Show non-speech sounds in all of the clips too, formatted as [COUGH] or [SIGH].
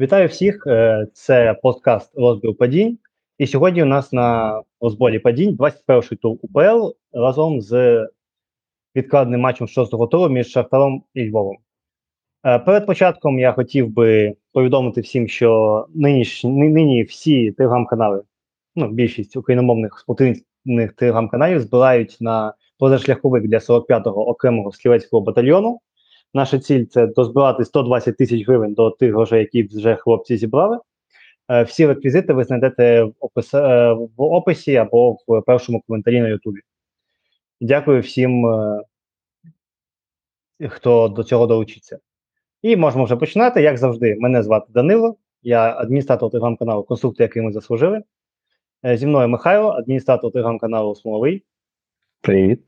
Вітаю всіх! Е, це подкаст розбір падінь. І сьогодні у нас на розборі падінь 21-й тур УПЛ разом з відкладеним матчем 6-го туру між Шахтаром і Львовом. Е, перед початком я хотів би повідомити всім, що нині, нині всі телеграм-канали, ну, більшість україномовних спортивних телеграм-каналів збирають на позашляховик для 45-го окремого стрілецького батальйону. Наша ціль це дозбирати 120 тисяч гривень до тих грошей, які вже хлопці зібрали. Е, всі реквізити ви знайдете в, опис, е, в описі або в першому коментарі на Ютубі. Дякую всім, е, хто до цього долучиться. І можемо вже починати. Як завжди, мене звати Данило, я адміністратор телеграм-каналу Конструкти, який ми заслужили. Зі мною Михайло, адміністратор телеграм-каналу Смоловий. Привіт.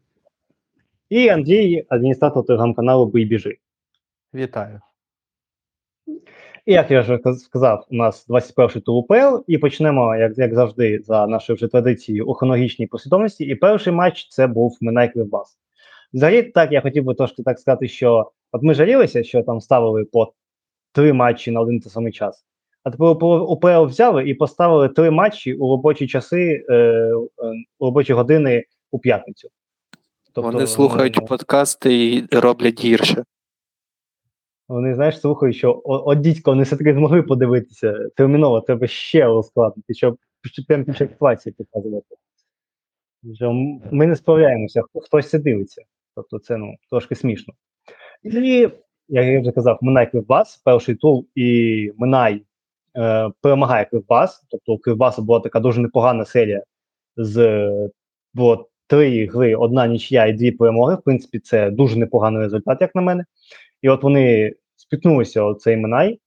І Андрій, адміністратор телеграм-каналу Бий біжи. Вітаю. І як я вже сказав, у нас 21-й тур УПЛ, і почнемо, як як завжди, за нашою вже традицією у хронологічній послідовності. І перший матч це був Минай Кривбас. Взагалі, так, я хотів би трошки так сказати, що от ми жалілися, що там ставили по три матчі на один та самий час. А тепер УПЛ взяли і поставили три матчі у робочі часи, е, е у робочі години у п'ятницю. Тобто, Вони слухають ну, подкасти і роблять гірше. Вони, знаєш, слухають, що от дідько, вони все-таки змогли подивитися. Терміново треба ще розкладати, щоб прям ситуації показувати. Ми не справляємося, хтось це дивиться. Тобто це ну, трошки смішно. І, як я вже казав, Минай Кривбас, перший тур, і Минай е, перемагає Кривбас. Тобто у Кривбасу була така дуже непогана серія з було три гри, одна нічия і дві перемоги. В принципі, це дуже непоганий результат, як на мене. І от вони спіткнулися у цей Минай.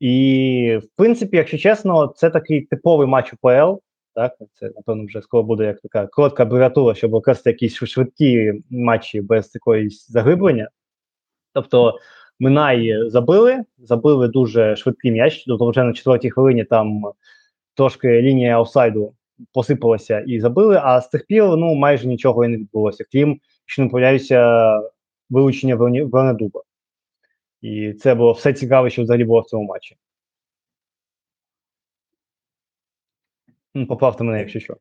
І, в принципі, якщо чесно, це такий типовий матч УПЛ. Так, це напевно вже скоро буде як така коротка абревіатура, щоб використати якісь швидкі матчі без якоїсь заглиблення. Тобто, Минай забили, забили дуже швидкий м'яч. Тобто вже на четвертій хвилині там трошки лінія офсайду посипалася і забили. А з тих пір ну майже нічого і не відбулося. Крім що не появляюся вилучення Вернедуба. І це було все цікаве, що взагалі було в цьому матчі. Ну, Поправте мене, якщо що.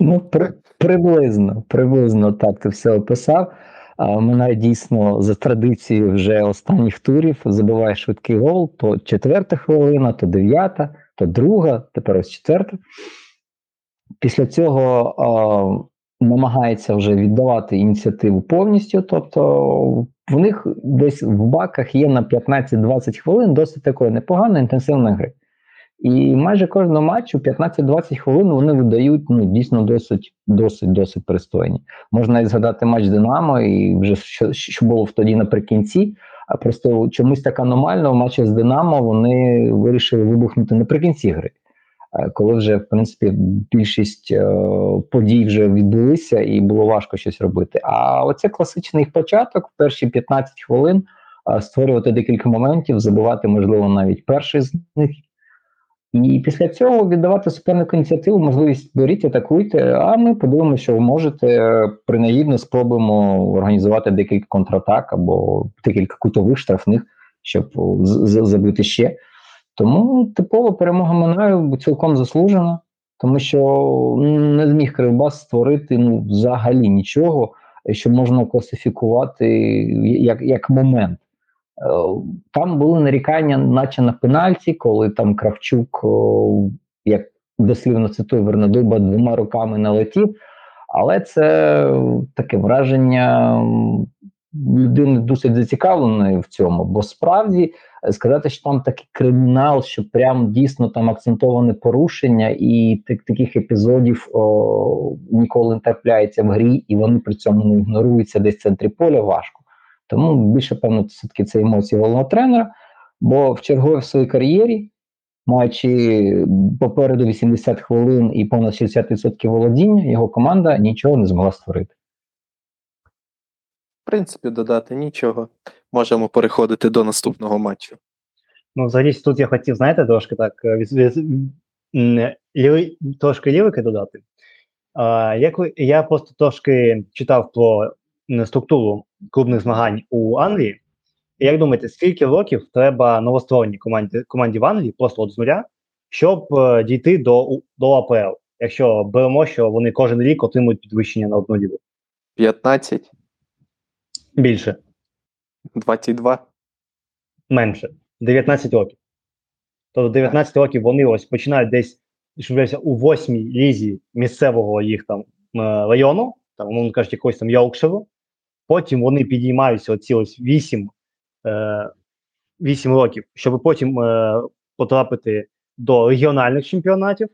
Ну, при, приблизно, приблизно так ти все описав. Мене дійсно за традицією вже останніх турів забиває швидкий гол, то четверта хвилина, то дев'ята, то друга, тепер ось четверта. Після цього намагається вже віддавати ініціативу повністю. Тобто в них десь в баках є на 15-20 хвилин досить такої непоганої інтенсивної гри. І майже кожного матчу 15-20 хвилин вони видають ну, дійсно досить досить досить пристойні. Можна навіть згадати матч Динамо, і вже що, що було тоді наприкінці. А просто чомусь так аномально в матчі з Динамо вони вирішили вибухнути наприкінці гри. Е, коли вже в принципі більшість е, подій вже відбулися і було важко щось робити. А оце класичний початок, в перші 15 хвилин е, створювати декілька моментів, забивати, можливо, навіть перший з них. І після цього віддавати супернику ініціативу, можливість беріть, атакуйте. А ми подивимося, що ви можете принагідно спробуємо організувати декілька контратак або декілька кутових штрафних, щоб забити ще. Тому типова перемога Минаю цілком заслужена, тому що не зміг Кривбас створити ну, взагалі нічого, що можна класифікувати як як момент. Е, там були нарікання, наче на пенальті, коли там Кравчук, як дослівно цитую Вернадуба, двома руками налетів. Але це таке враження людини досить зацікавленої в цьому, бо справді е, сказати, що там такий кримінал, що прям дійсно там акцентоване порушення, і так, таких епізодів о, ніколи не трапляється в грі, і вони при цьому не ігноруються десь в центрі поля важко. Тому більше певно, все таки це емоції головного тренера. Бо в черговій своїй кар'єрі, маючи попереду 80 хвилин і понад 60% володіння, його команда нічого не змогла створити принципі, додати нічого. Можемо переходити до наступного матчу. Ну, взагалі, тут я хотів, знаєте, трошки так е, від, від, ліви, трошки лівики додати. А, як Я просто трошки читав про структуру клубних змагань у Англії, як думаєте, скільки років треба новоствореній команді, команді в Англії, просто от з нуля, щоб е, дійти до, до АПЛ, якщо беремо, що вони кожен рік отримують підвищення на одну лігу? 15, Більше, 22. менше, 19 років. Тобто 19 років вони ось починають десь що виявляється, у восьмій лізі місцевого їх там е, району, там, умовно кажуть, якогось там Йоркширу. Потім вони підіймаються оці ось 8, е, 8 років, щоб потім е, потрапити до регіональних чемпіонатів,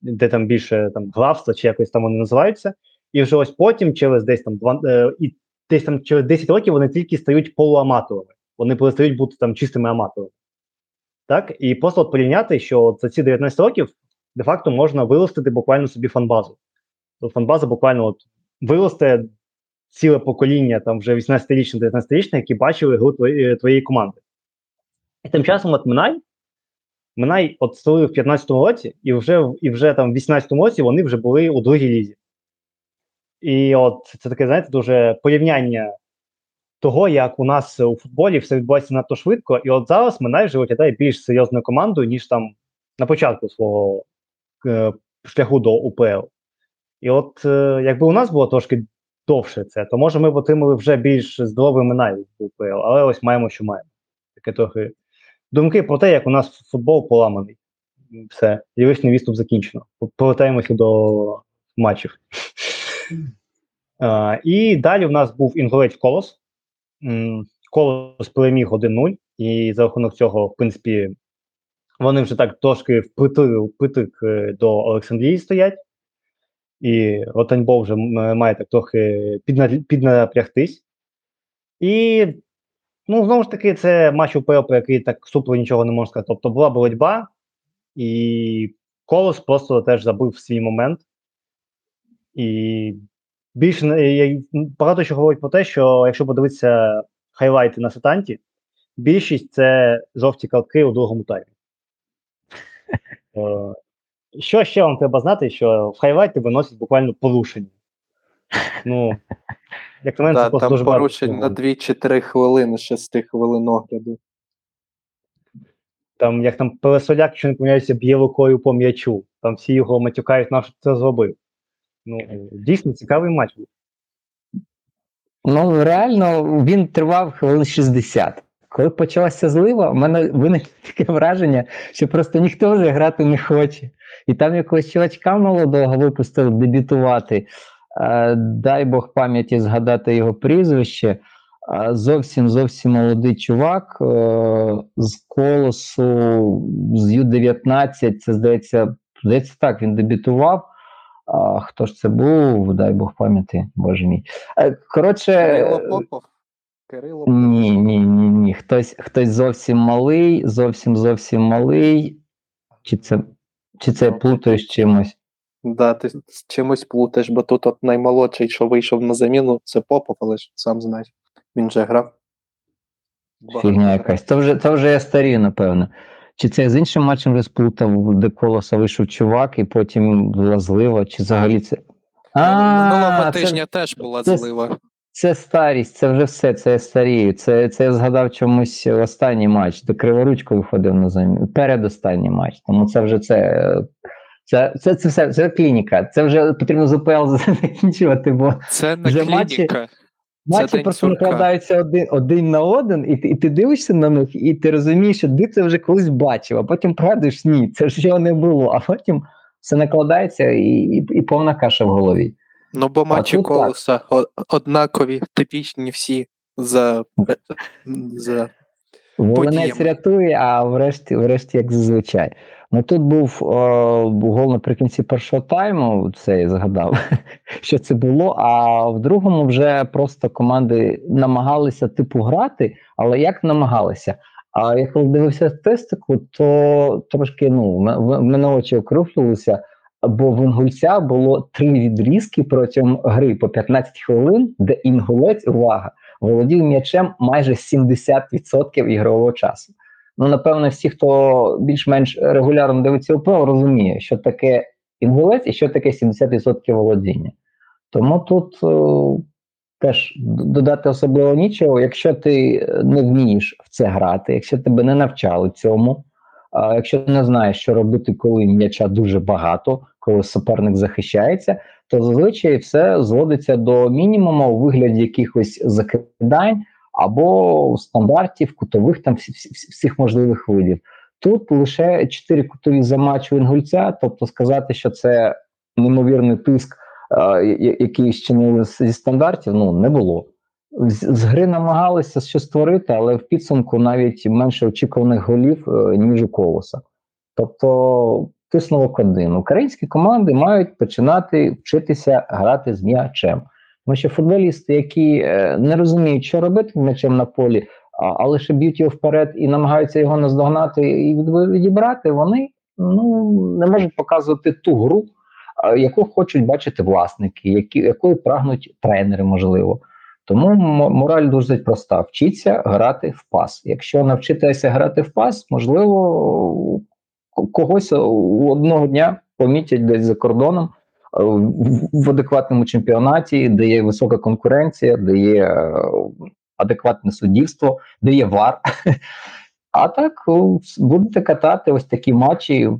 де там більше там графства чи якось там вони називаються. І вже ось потім, через десь там два, е, і десь там через 10 років вони тільки стають полуаматорами. Вони перестають бути там чистими аматорами. Так? І просто от порівняти, що за ці 19 років де-факто можна виростити буквально собі фанбазу. Тобто фанбаза буквально от виросте ціле покоління, там вже 18-річне, 19-річне, які бачили гру твоєї, твоєї команди. І тим часом от Минай, Минай от створив в 15-му році, і вже, і вже там в 18-му році вони вже були у другій лізі. І от це таке, знаєте, дуже порівняння того, як у нас у футболі все відбувається надто швидко, і от зараз Минай вже виглядає більш серйозною командою, ніж там на початку свого е, шляху до УПЛ. І от е, якби у нас було трошки довше це, то може ми б отримали вже більш здоровий Минай в УПЛ, але ось маємо, що маємо. Таке трохи думки про те, як у нас футбол поламаний. Все, ліричний відступ закінчено. Повертаємося до матчів. Е, і далі в нас був інгулець Колос. Колос переміг 1-0, і за рахунок цього, в принципі, вони вже так трошки впритик, е, до Олександрії стоять. І Ротаньбол вже має так трохи піднапрягтись. І, ну, знову ж таки, це матч УПЛ, про який так супер нічого не можна сказати. Тобто була боротьба, і Колос просто теж забив свій момент. І більше багато що говорить про те, що якщо подивитися хайлайти на сетанті, більшість це жовті картки у другому таймі. [LAUGHS] Е, Що ще вам треба знати, що в хайлайти виносять буквально порушення. Ну, як на мене, це просто дуже порушень на 2 чи 3 хвилини, 6 хвилин огляду. Там, як там Пересоляк, якщо не помиляюся, б'є рукою по м'ячу. Там всі його матюкають, на що це зробив. Ну, дійсно цікавий матч був. Ну, реально, він тривав хвилин 60. Коли почалася злива, у мене виникло [LAUGHS] таке враження, що просто ніхто вже грати не хоче. І там якогось чувачка молодого випустили дебютувати. Е, дай Бог пам'яті згадати його прізвище. Е, Зовсім зовсім молодий чувак е, з колосу з Ю-19. Це здається, здається, так, він дебютував. А, хто ж це був? Дай Бог пам'яті, боже мій. Е, Коротше, Кирило Попов. Кирило Попов. ні, ні, ні, ні. Хтось, хтось зовсім малий, зовсім зовсім малий. Чи це, чи це я плутаю з чимось? Да, ти з чимось плутаєш, бо тут от наймолодший, що вийшов на заміну, це Попов, але ж сам знаєш. Він же грав. Фігня якась. То вже, то вже я старію, напевно. Чи це з іншим матчем вже сплутав, де колоса вийшов чувак, і потім була злива, чи взагалі це. Минулого тижня теж була злива. Це старість, це вже все, це я старію. Це, це я згадав чомусь останній матч, до Криворучко виходив на заміну. Передостанній матч. Тому це вже це. Це, це, це все, це клініка. Це вже потрібно з УПЛ [LAUGHS] закінчувати, бо Це не Вже клініка. матчі день просто накладаються один, один на один, і, ти- і ти дивишся на них, і ти розумієш, що ти це вже колись бачив, а потім пригадуєш, ні, це ж його не було. А потім все накладається і, і, і повна каша в голові. Ну, бо матчі так. однакові, типічні всі за, за Волинець рятує, а врешті, врешті, як зазвичай. Ну тут був о, гол наприкінці першого тайму, це я згадав, [LAUGHS] що це було. А в другому вже просто команди намагалися типу грати, але як намагалися? А я коли дивився статистику, то трошки ну, в мене очі округлилися, бо в інгульця було три відрізки протягом гри по 15 хвилин, де інгулець, увага, володів м'ячем майже 70% ігрового часу. Ну, напевно, всі, хто більш-менш регулярно дивиться УПЛ, розуміє, що таке інгулець і що таке 70% володіння. Тому тут е, теж додати особливо нічого. Якщо ти не вмієш в це грати, якщо тебе не навчали цьому, а якщо ти не знаєш, що робити, коли м'яча дуже багато, коли суперник захищається, то зазвичай все зводиться до мінімуму у вигляді якихось закидань або стандартів, кутових там всі, всі, всіх можливих видів. Тут лише 4 кутові за матч у інгульця, тобто сказати, що це неймовірний тиск, е, який чинили зі стандартів, ну не було. З, з гри намагалися щось створити, але в підсумку навіть менше очікуваних голів, е, ніж у колоса. Тобто, висновок один. Українські команди мають починати вчитися грати з м'ячем. Тому що футболісти, які е, не розуміють, що робити м'ячем на полі, а лише б'ють його вперед і намагаються його наздогнати і відібрати, вони ну, не можуть показувати ту гру, яку хочуть бачити власники, які, якою прагнуть тренери, можливо. Тому мораль дуже проста: вчіться грати в пас. Якщо навчитися грати в пас, можливо, когось одного дня помітять десь за кордоном в адекватному чемпіонаті, де є висока конкуренція, де є е, адекватне суддівство, де є вар. [LAUGHS] А так будете катати ось такі матчі,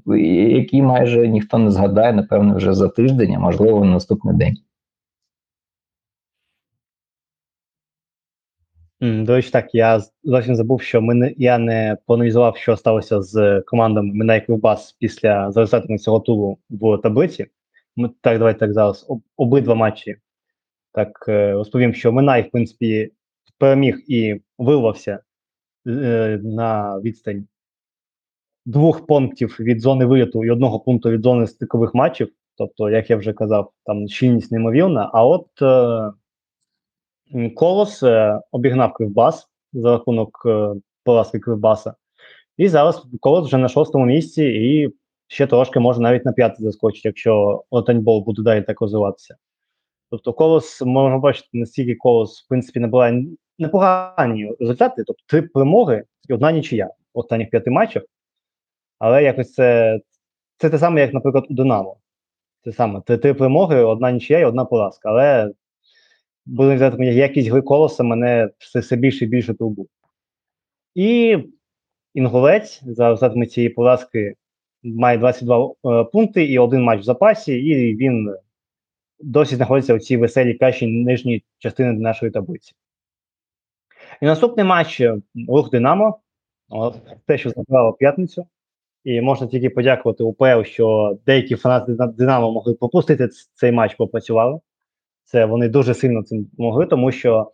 які майже ніхто не згадає, напевно, вже за тиждень, а можливо, на наступний день. До речі, так, я зовсім забув, що ми не, я не проаналізував, що сталося з командами Минай Кривбас після за результатами цього туру в таблиці. Ми так, давайте так зараз об, обидва матчі. Так е, розповім, що Минай, в принципі, переміг і вирвався е, на відстань двох пунктів від зони виліту і одного пункту від зони стикових матчів. Тобто, як я вже казав, там щільність неймовірна. А от е, Колос е, обігнав Кривбас за рахунок е, поразки Кривбаса. І зараз Колос вже на шостому місці і ще трошки може навіть на п'ятий заскочить, якщо Отаньбол буде далі так розвиватися. Тобто колос, можна бачити, настільки колос, в принципі, набирає непогані результати, тобто три перемоги і одна нічия в останніх п'яти матчах. Але якось це це те саме, як, наприклад, у Динамо. Це саме три, три перемоги, одна нічия і одна поразка. Але будемо взяти, якість гри колоса мене все, все більше і більше турбує. І інгулець за результатами цієї поразки має 22 е, пункти і один матч в запасі, і він досі знаходиться у цій веселій кращій нижній частини нашої таблиці. І наступний матч е, рух Динамо, те, що забрало п'ятницю. І можна тільки подякувати УПЛ, що деякі фанати Динамо могли пропустити цей матч, попрацювали. Це вони дуже сильно цим могли, тому що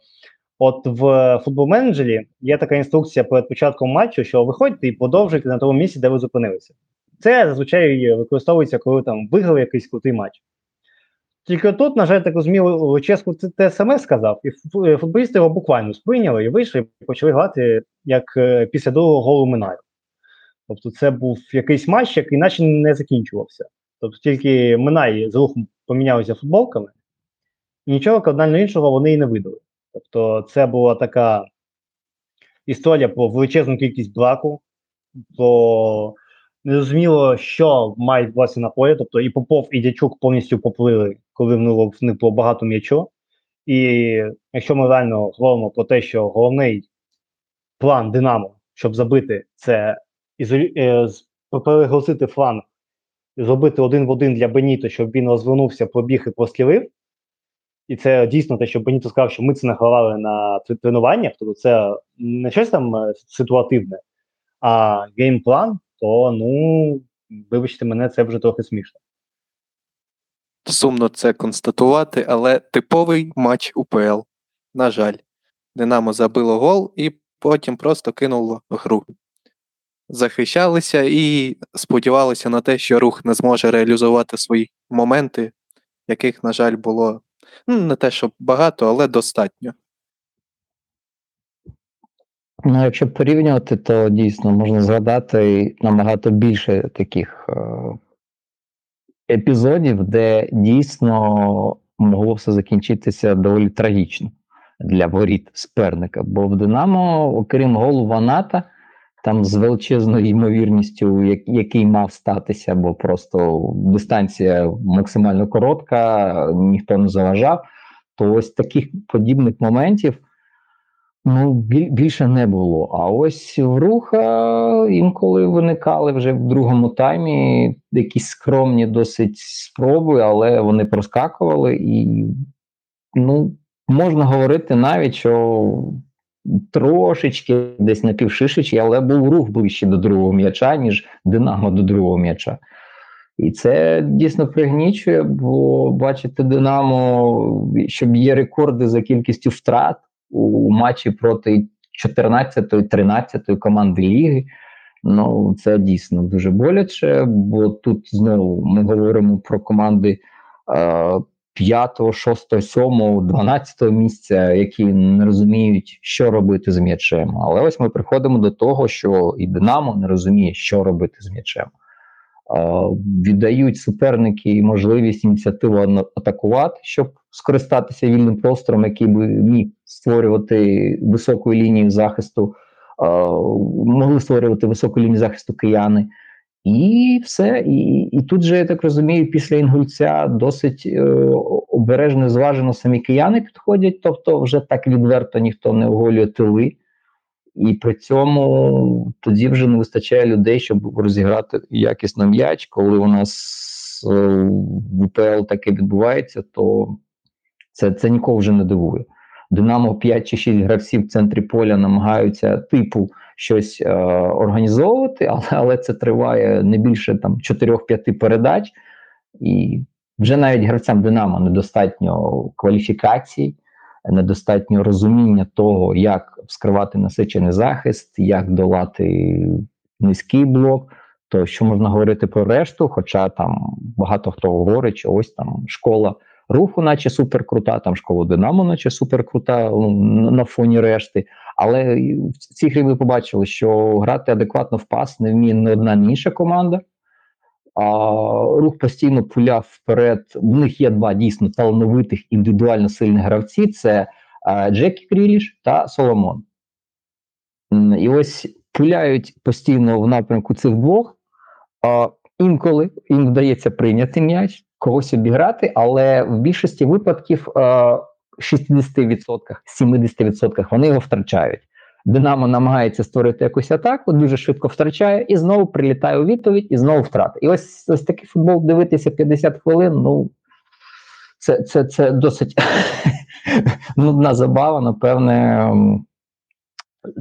от в футбол-менеджері є така інструкція перед початком матчу, що виходьте і продовжуйте на тому місці, де ви зупинилися. Це зазвичай використовується, коли там виграли якийсь крутий матч. Тільки тут, на жаль, так розумію, Луческу це те саме сказав, і футболісти його буквально сприйняли і вийшли, і почали грати як е, після другого голу Минаю. Тобто, це був якийсь матч, який наче не закінчувався. Тобто, тільки Минай з рухом помінялися футболками, і нічого кардинально іншого вони і не видали. Тобто, це була така історія про величезну кількість браку, про незрозуміло, що мають відбуватися на полі. Тобто і Попов, і Дячук повністю поплили, коли в них було багато м'ячу. І якщо ми реально говоримо про те, що головний план Динамо, щоб забити, це е, переголосити фланг, зробити один в один для Беніто, щоб він розвернувся, пробіг і прострілив. І це дійсно те, що Беніто сказав, що ми це награвали на тренуваннях, тобто це не щось там е, ситуативне, а геймплан, то ну, вибачте мене, це вже трохи смішно. Сумно це констатувати, але типовий матч УПЛ. На жаль, Динамо забило гол і потім просто кинуло гру. Захищалися і сподівалися на те, що рух не зможе реалізувати свої моменти, яких, на жаль, було ну, не те, щоб багато, але достатньо. Ну, якщо порівнювати, то дійсно можна згадати набагато більше таких е, епізодів, де дійсно могло все закінчитися доволі трагічно для воріт суперника. Бо в Динамо, окрім голу Ваната, там з величезною ймовірністю, який мав статися, бо просто дистанція максимально коротка, ніхто не заважав то ось таких подібних моментів ну, більше не було. А ось руха інколи виникали вже в другому таймі якісь скромні досить спроби, але вони проскакували, і ну, можна говорити навіть, що трошечки десь напівшишечі, але був рух ближче до другого м'яча, ніж Динамо до другого м'яча. І це дійсно пригнічує, бо бачите, Динамо, щоб є рекорди за кількістю втрат у матчі проти 14-13 команди ліги. Ну, це дійсно дуже боляче, бо тут знову ми говоримо про команди е, 5, 6, 7, 12 місця, які не розуміють, що робити з м'ячем. Але ось ми приходимо до того, що і Динамо не розуміє, що робити з м'ячем. Віддають суперники можливість ініціативу атакувати, щоб скористатися вільним простором, який би міг створювати високу лінію захисту, могли створювати високу лінію захисту кияни. І все. І і тут же, я так розумію, після інгульця досить е, обережно зважено самі кияни підходять, тобто вже так відверто ніхто не оголює тили. І при цьому тоді вже не вистачає людей, щоб розіграти якісно м'яч. Коли у нас е, в УПЛ таке відбувається, то це це нікого вже не дивує. Динамо 5 чи 6 гравців в центрі поля намагаються типу щось е, організовувати, але але це триває не більше там 4-5 передач, і вже навіть гравцям Динамо недостатньо кваліфікацій, недостатньо розуміння того, як вскривати насичений захист, як долати низький блок. То що можна говорити про решту, хоча там багато хто говорить, що ось там школа руху, наче суперкрута, там школа Динамо, наче суперкрута ну, на фоні решти. Але в цій грі ви побачили, що грати адекватно в пас не вміє не одна ні інша команда. А Рух постійно пуляв вперед. В них є два дійсно талановитих індивідуально сильних гравці: це Джекі Кріліш та Соломон. І ось пуляють постійно в напрямку цих двох. Інколи їм вдається прийняти м'яч, когось обіграти, але в більшості випадків. А, 60%, 70% вони його втрачають. Динамо намагається створити якусь атаку, дуже швидко втрачає, і знову прилітає у відповідь, і знову втрата. І ось ось такий футбол дивитися 50 хвилин. Ну це це, це досить [LAUGHS] нудна забава. Напевне,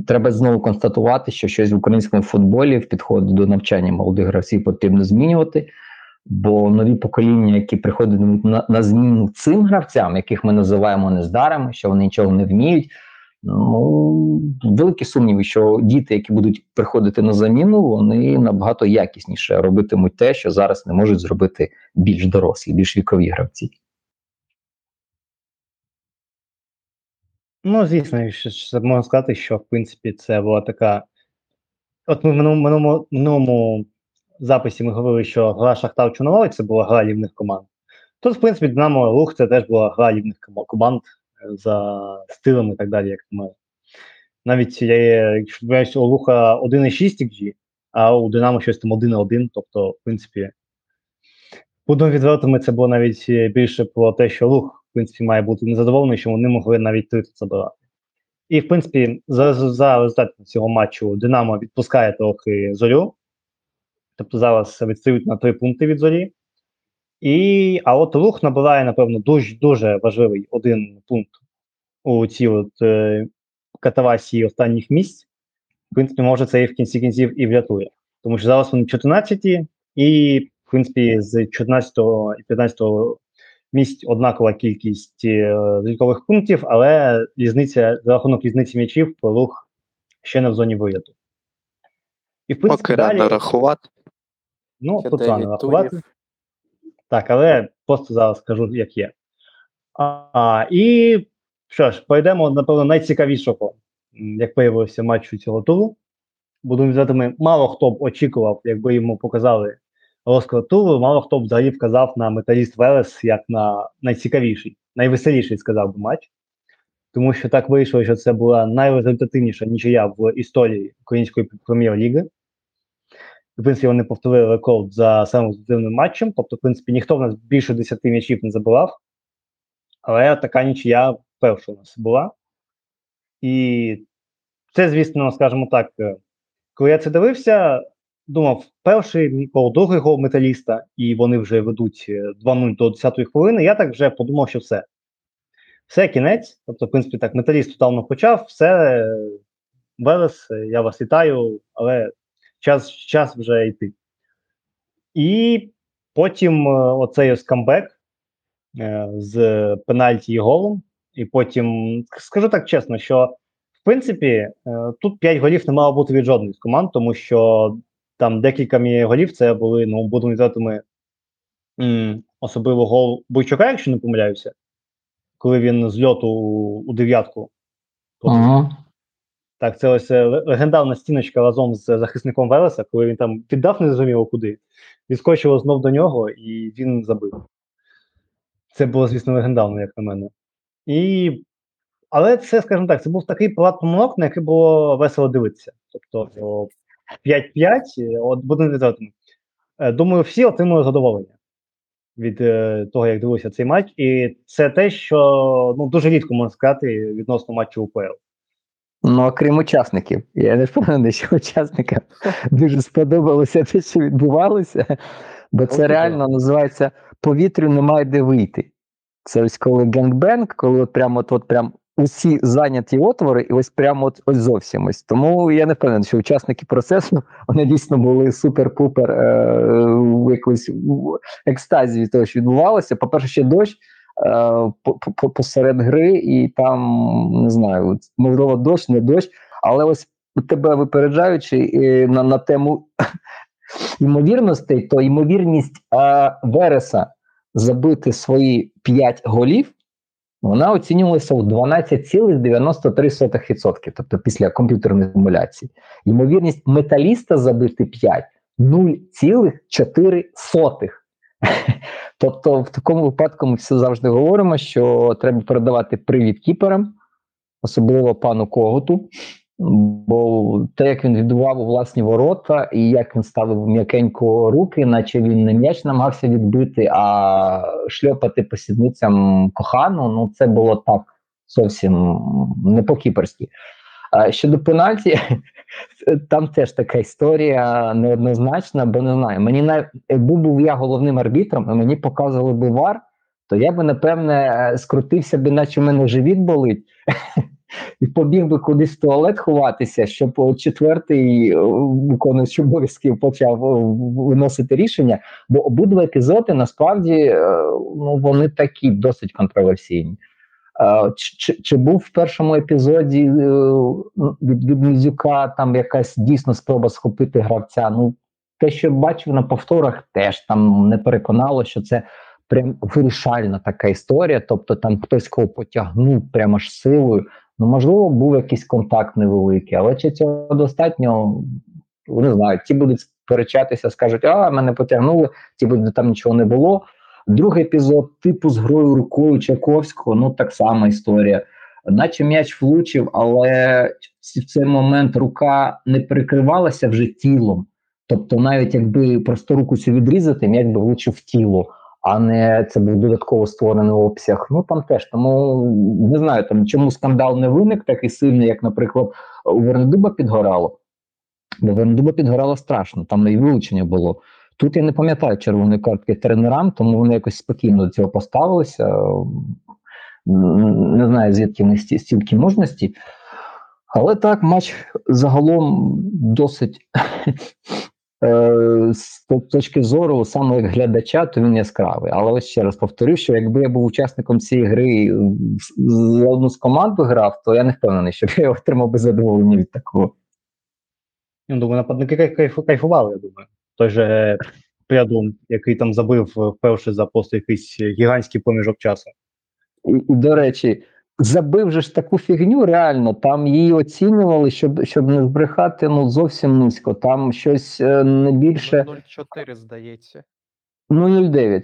треба знову констатувати, що щось в українському футболі в підході до навчання молодих гравців потрібно змінювати. Бо нові покоління, які приходять на, на зміну цим гравцям, яких ми називаємо нездарами, що вони нічого не вміють. Ну великі сумніви, що діти, які будуть приходити на заміну, вони набагато якісніше робитимуть те, що зараз не можуть зробити більш дорослі, більш вікові гравці. Ну, звісно, можна сказати, що в принципі це була така. От ми в минулому минулому записі ми говорили, що гра Шахтар Чорноморець це була гра рівних команд. Тут, в принципі, Динамо Рух це теж була гра рівних команд е, за стилем і так далі, як на. Навіть я якщо у Луха 1,6 XG, а у Динамо щось там 1,1. Тобто, в принципі, будемо відвертими, це було навіть більше про те, що Лух, в принципі, має бути незадоволений, що вони могли навіть 30 забирати. І, в принципі, за, за результатом цього матчу Динамо відпускає трохи зорю. Тобто зараз відстають на три пункти від зорі. І, А от рух набирає, напевно, дуже дуже важливий один пункт у цій от е, катавасії останніх місць. В принципі, може це і в кінці кінців і врятує. Тому що зараз вони 14 і, в принципі, з 14 і 15 місць однакова кількість залікових пунктів, але різниця за рахунок різниці м'ячів рух ще не в зоні вигляду. І в принципі, Поки далі... рано рахувати. Ну, тут рано рахувати. Так, але просто зараз скажу, як є. А, І що ж, пойдемо, напевно, найцікавішого, як виявилося матчу цього туру. Будемо взяти, мало хто б очікував, якби йому показали розклад туру, мало хто б взагалі вказав на металіст Велес як на найцікавіший, найвеселіший, сказав би матч. Тому що так вийшло, що це була найрезультативніша нічия в історії української прем'єр-ліги в принципі, вони повторили рекорд за самим результативним матчем. Тобто, в принципі, ніхто в нас більше 10 м'ячів не забивав. Але така нічия перша у нас була. І це, звісно, скажімо так, е, коли я це дивився, думав, перший гол, другий гол металіста, і вони вже ведуть е, 2-0 до 10-ї хвилини. Я так вже подумав, що все. Все, кінець. Тобто, в принципі, так, металіст тотально почав, все, е, Велес, е, я вас вітаю, але час, час вже йти. І потім е, оцей ось камбек е, з пенальті і голом. І потім скажу так чесно, що в принципі е, тут 5 голів не мало бути від жодної з команд, тому що там декілька мі- голів це були, ну, будемо відвертими, м, особливо гол Бойчука, якщо не помиляюся, коли він з льоту у дев'ятку. Ага. Так, це ось е, легендарна стіночка разом з захисником Велеса, коли він там піддав незрозуміло куди, відскочило знов до нього, і він забив. Це було, звісно, легендарно, як на мене. І... Але це, скажімо так, це був такий палат помилок, на який було весело дивитися. Тобто о, 5-5, е, от будемо відвертими. Е, Думаю, всі отримали задоволення від е, того, як дивився цей матч. І це те, що ну, дуже рідко можна сказати відносно матчу УПЛ. Ну, окрім учасників. Я не впевнений, що учасникам [LAUGHS] дуже сподобалося те, що відбувалося, бо це реально називається повітрю немає де вийти. Це ось коли генгбенг, коли от прямо от, от прям усі зайняті отвори, і ось прямо от, ось зовсім ось. Тому я не впевнений, що учасники процесу [LAUGHS] вони дійсно були супер-пупер е, в якоїсь екстазі від того, що відбувалося. По-перше, ще дощ. Е, по- по- Посеред гри, і там не знаю, можливо, дощ, не дощ, але ось тебе випереджаючи е, на, на тему [LAUGHS] ймовірностей, то ймовірність е, Вереса забити свої 5 голів, вона оцінювалася у 12,93%, тобто після комп'ютерної симуляції. Ймовірність металіста забити 5 0,4%. [LAUGHS] Тобто, в такому випадку ми все завжди говоримо, що треба передавати привіт кіперам, особливо пану Коготу. Бо те, як він відбував у власні ворота, і як він ставив м'якенько руки, наче він не м'яч намагався відбити, а шльопати по сідницям кохану, ну це було так зовсім не по-кіперськи. Щодо пенальті, [LAUGHS] там теж така історія неоднозначна, бо не знаю. Мені навіть якби був я головним арбітром, і мені показували би вар, то я би напевне скрутився би, наче в мене живіт болить. [LAUGHS] І побіг би кудись в туалет ховатися, щоб четвертий е, виконуючий обов'язків почав е, виносити рішення. Бо обидва епізоди насправді е, ну, вони такі досить контроверсійні. Е, Чи, чи, був в першому епізоді е, від, Мізюка там якась дійсно спроба схопити гравця? Ну, те, що бачив на повторах, теж там не переконало, що це прям вирішальна така історія. Тобто там хтось кого потягнув прямо ж силою. Ну, можливо, був якийсь контакт невеликий, але чи цього достатньо, не знаю. Ті будуть сперечатися, скажуть, а мене потягнули, ті будуть там нічого не було. Другий епізод, типу з грою рукою Чайковського, ну так само історія. Наче м'яч влучив, але в цей момент рука не перекривалася вже тілом. Тобто, навіть якби просто руку цю відрізати, м'яч би влучив в тіло а не це був додатково створений обсяг. Ну там теж тому не знаю там чому скандал не виник такий сильний, як, наприклад, у Вернедуба підгорало. Бо Вернедуба підгорало страшно, там і вилучення було. Тут я не пам'ятаю червоної картки тренерам, тому вони якось спокійно до цього поставилися. Не знаю, звідки вони стільки мужності. Але так, матч загалом досить [LAUGHS] Е, з точки зору саме як глядача, то він яскравий. Але ось ще раз повторю, що якби я був учасником цієї гри з одну з команд грав, то я не впевнений, що я [LAUGHS] отримав би задоволення від такого. Я думаю, нападники кайф, кайфували, я думаю. Той же Прядун, який там забив вперше за просто якийсь гігантський проміжок часу. До речі, забив же ж таку фігню, реально, там її оцінювали, щоб щоб не збрехати ну, зовсім низько. Там щось е, не більше. 0,4, здається. Ну, 0,9.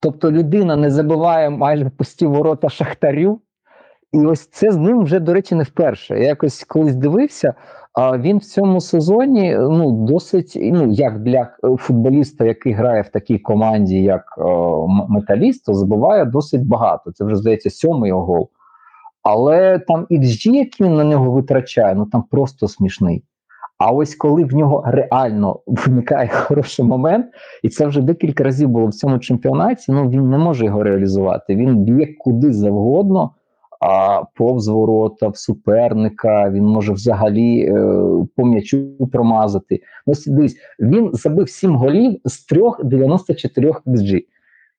Тобто людина не забиває майже пусті ворота шахтарю. І ось це з ним вже, до речі, не вперше. Я якось колись дивився. А він в цьому сезоні ну досить ну як для е, футболіста, який грає в такій команді, як е, М- металіст, то забиває досить багато. Це вже здається сьомий його гол. Але там XG, який він на нього витрачає, ну там просто смішний. А ось коли в нього реально виникає [LAUGHS] хороший момент, і це вже декілька разів було в цьому чемпіонаті. Ну він не може його реалізувати. Він б'є куди завгодно, а повз в суперника. Він може взагалі е, по м'ячу промазати. Ну, дивись, він забив 7 голів з 3,94 XG.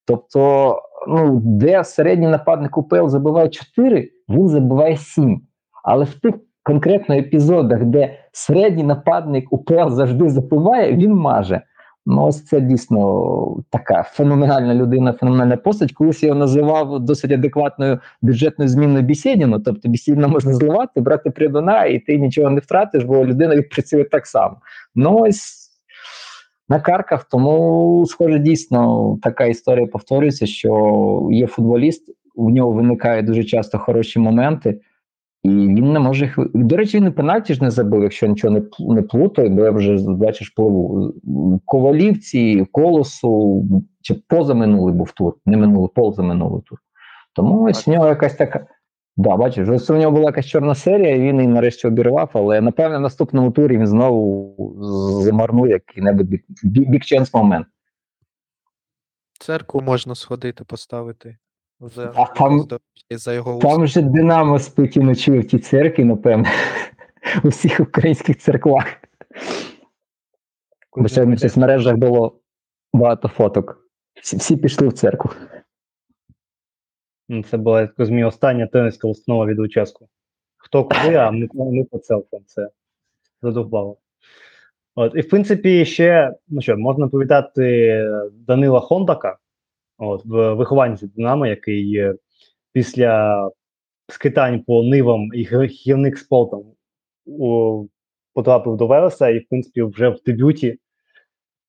Тобто, ну, де середній нападник УПЛ забиває 4, він забиває 7. Але в тих конкретно епізодах, де середній нападник УПЛ завжди забиває, він маже. Ну, ось це дійсно така феноменальна людина, феноменальна постать. Колись я його називав досить адекватною бюджетною зміною Бісєдіну. Тобто Бісєдіна можна зливати, брати придона, і ти нічого не втратиш, бо людина відпрацює так само. Ну ось на карках, тому, схоже, дійсно така історія повторюється, що є футболіст, у нього виникають дуже часто хороші моменти. І він не може їх. До речі, він і пенальті ж не забив, якщо нічого не не плутаю, бо я вже бачиш пливу. Ковалівці, колосу чи позаминулий був тур, не минулий, позаминулий тур. Тому ось в нього якась така. Да, бачиш, ось у нього була якась чорна серія, і він її нарешті обірвав, але напевно в наступному турі він знову замарнує який-небудь бік, бік, бік-ченс момент. Церкву можна сходити, поставити. За, А там- і за його Там же Динамо спить і ночує в тій церкві, напевно, [LAUGHS] у всіх українських церквах. Бо сьогодні в соцмережах було багато фоток. Всі, всі пішли в церкву. Ну, Це була я так розумію, остання тренерська установа від Луческу. Хто куди, а ми, ми по целкам. Це задовбало. От, і в принципі, ще ну що, можна повітати Данила Хондака, от, вихованці Динамо, який після скитань по нивам і гірник спортом у, потрапив до Велеса і, в принципі, вже в дебюті,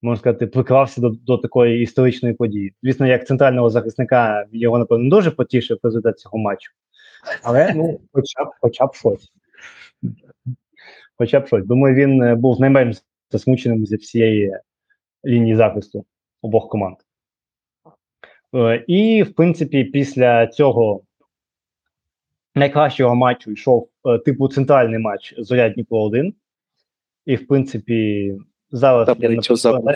можна сказати, прикрався до, до такої історичної події. Звісно, як центрального захисника його, напевно, дуже потішив результат цього матчу. Але ну, хоча б, хоча б щось. Хоча б щось. Думаю, він е, був найменш засмученим зі всієї лінії захисту обох команд. Е, І, в принципі, після цього найкращого матчу йшов е, типу центральний матч Зоря Дніпро 1. І, в принципі, зараз я Таблицю написав, забув.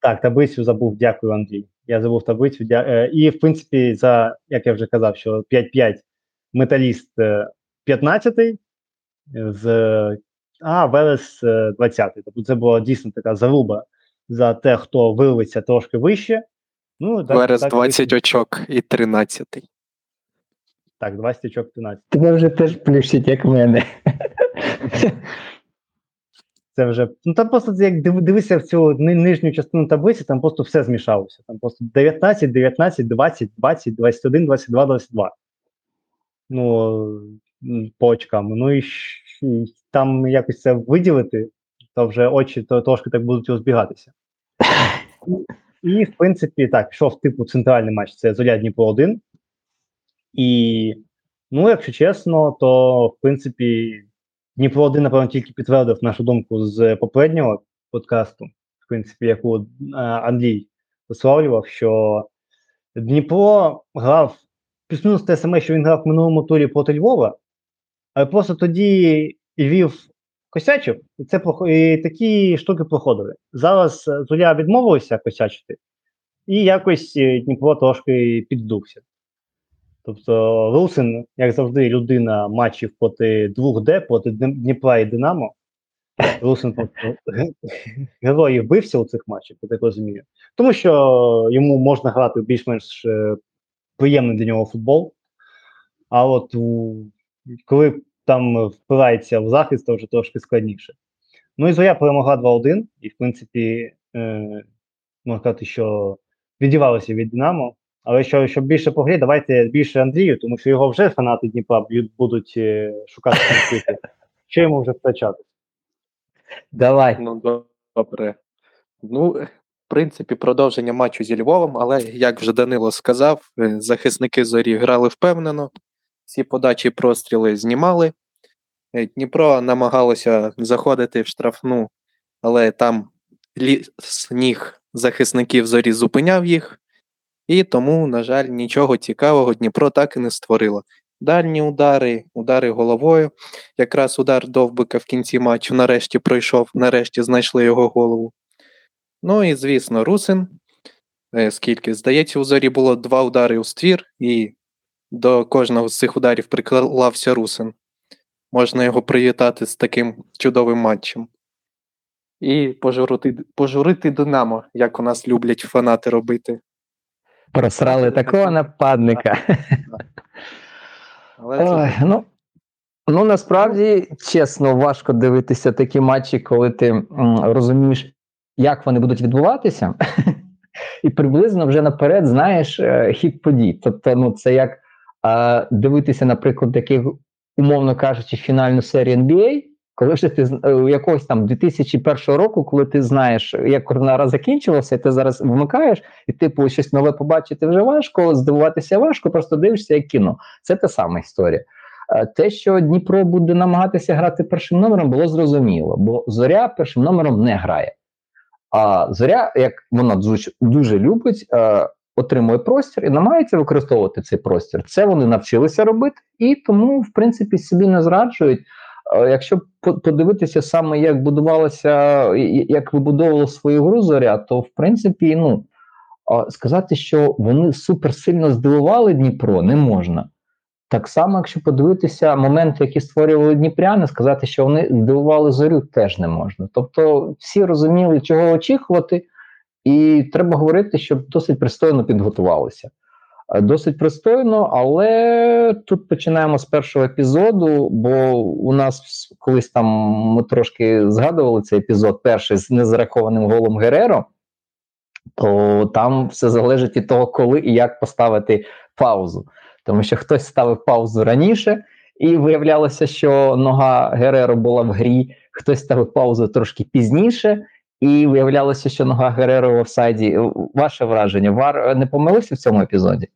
Так, таблицю забув, дякую, Андрій. Я забув таблицю. Дя... е, І, в принципі, за, як я вже казав, що 5-5 металіст е, 15-й, е, з а Велес е, 20-й. Тобто це була дійсно така заруба за те, хто вирветься трошки вище. Ну, так, Верес так, 20 очок і 13. Так, 20 очок 13. Тебе вже теж плющить, як мене. Це вже. Ну там просто як див- дивися в цю нижню частину таблиці, там просто все змішалося. Там просто 19, 19, 20, 20, 21, 22, 22. Ну, по очкам. Ну і і там якось це виділити, то вже очі то трошки так будуть розбігатися. [LAUGHS] І, в принципі, так, пішов типу центральний матч це Зоря Дніпро 1. І, ну, якщо чесно, то в принципі Дніпро 1, напевно, тільки підтвердив нашу думку з попереднього подкасту, в принципі, яку е, Андрій висловлював, що Дніпро грав плюс-мінус те саме, що він грав в минулому турі проти Львова, але просто тоді і вів косячив, і це прохо- і такі штуки проходили. Зараз е, Зоря відмовилася косячити, і якось е, Дніпро трошки піддувся. Тобто Русин, як завжди, людина матчів проти двох Д, проти Дніпра і Динамо. Русин просто герої вбився у цих матчах, я так розумію. Тому що йому можна грати більш-менш е, приємний для нього футбол. А от у, коли там впирається в захист, то вже трошки складніше. Ну і Зоря перемогла 2-1, і, в принципі, е, можна сказати, що відірвалося від Динамо. Але що, щоб більше по грі, давайте більше Андрію, тому що його вже фанати Дніпра будуть е, шукати [LAUGHS] конфлікти. Що йому вже втрачати? Давай. Ну, добре. Ну, в принципі, продовження матчу зі Львовом, але як вже Данило сказав, е, захисники зорі грали впевнено, всі подачі простріли знімали. Е, Дніпро намагалося заходити в штрафну, але там сніг захисників зорі зупиняв їх, і тому, на жаль, нічого цікавого Дніпро так і не створило. Дальні удари, удари головою. Якраз удар довбика в кінці матчу нарешті пройшов, нарешті знайшли його голову. Ну і, звісно, Русин. Е, Скільки? Здається, у зорі було два удари у ствір, і до кожного з цих ударів приклався Русин. Можна його привітати з таким чудовим матчем. І пожурити, пожурити Динамо, як у нас люблять фанати робити. Просрали такого нападника. Але це Ой, ну, ну насправді, чесно, важко дивитися такі матчі, коли ти м, розумієш, як вони будуть відбуватися, [LAUGHS] і приблизно вже наперед знаєш е, хід подій. Тобто, ну, це як дивитися, наприклад, таких, умовно кажучи, фінальну серію NBA, коли вже ти е, у якогось там 2001 року, коли ти знаєш, як коронара закінчилася, і ти зараз вмикаєш, і типу щось нове побачити вже важко, здивуватися важко, просто дивишся як кіно. Це та сама історія. Е, Те, що Дніпро буде намагатися грати першим номером, було зрозуміло, бо зоря першим номером не грає. А зоря, як вона дуже, дуже любить, е, отримує простір і намагається використовувати цей простір. Це вони навчилися робити, і тому, в принципі, собі не зраджують. Якщо подивитися саме, як і- як вибудовувала свою гру зоря, то в принципі, ну сказати, що вони суперсильно здивували Дніпро, не можна. Так само, якщо подивитися моменти, які створювали Дніпряни, сказати, що вони здивували зорю, теж не можна. Тобто всі розуміли, чого очікувати, і треба говорити, що досить пристойно підготувалися. Е, Досить пристойно, але тут починаємо з першого епізоду, бо у нас колись там ми трошки згадували цей епізод, перший з незарахованим голом Гереро, то там все залежить від того, коли і як поставити паузу. Тому що хтось ставив паузу раніше, і виявлялося, що нога Гереро була в грі, хтось ставив паузу трошки пізніше, і виявлялося, що нога Гереро в офсайді. Ваше враження, Вар е, не помилився в цьому епізоді?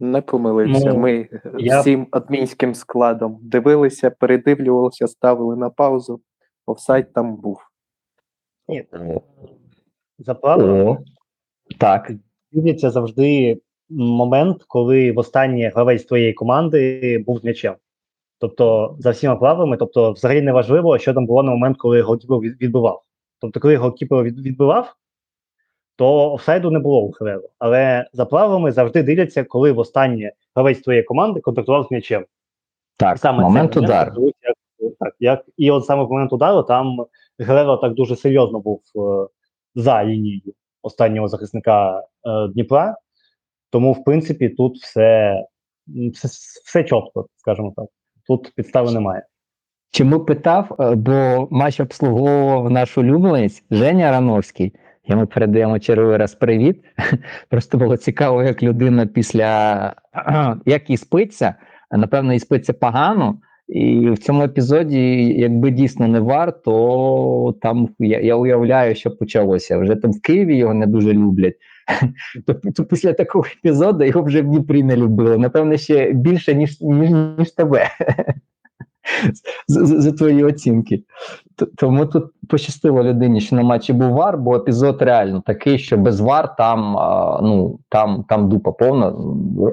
не помилився. Ну, Ми я- всім адмінським складом дивилися, передивлювалися, ставили на паузу. Офсайд там був. Ні, за правилами так. дивляться завжди момент, коли в востаннє гравець твоєї команди був з м'ячем. Тобто, за всіма правилами, тобто, взагалі не важливо, що там було на момент, коли голкіпер від- відбивав. Тобто, коли голкіпер від- відбивав, то офсайду не було у Хереро. Але за правилами завжди дивляться, коли востаннє гравець твоєї команди контактував з м'ячем. Так, Саме момент удару. як, так, як, і от саме в момент удару там Гереро так дуже серйозно був е, за лінією останнього захисника е, Дніпра. Тому, в принципі, тут все, все, все чітко, скажімо так. Тут підстави немає. Чому питав? Е, Бо матч обслуговував наш улюбленець Женя Рановський. Йому передаємо черговий раз привіт. [LAUGHS] Просто було цікаво, як людина після [CLEARS THROAT] як і спиться, напевно, і спиться погано. І в цьому епізоді, якби дійсно не вар, то там я, я уявляю, що почалося. Вже там в Києві його не дуже люблять. [LAUGHS] То, то після такого епізоду його вже в Дніпрі не любили. Напевно, ще більше, ніж, ніж, ніж тебе. [LAUGHS] за твої оцінки. Тому тут пощастило людині, що на матчі був вар, бо епізод реально такий, що без вар там, ну, там, там дупа повна.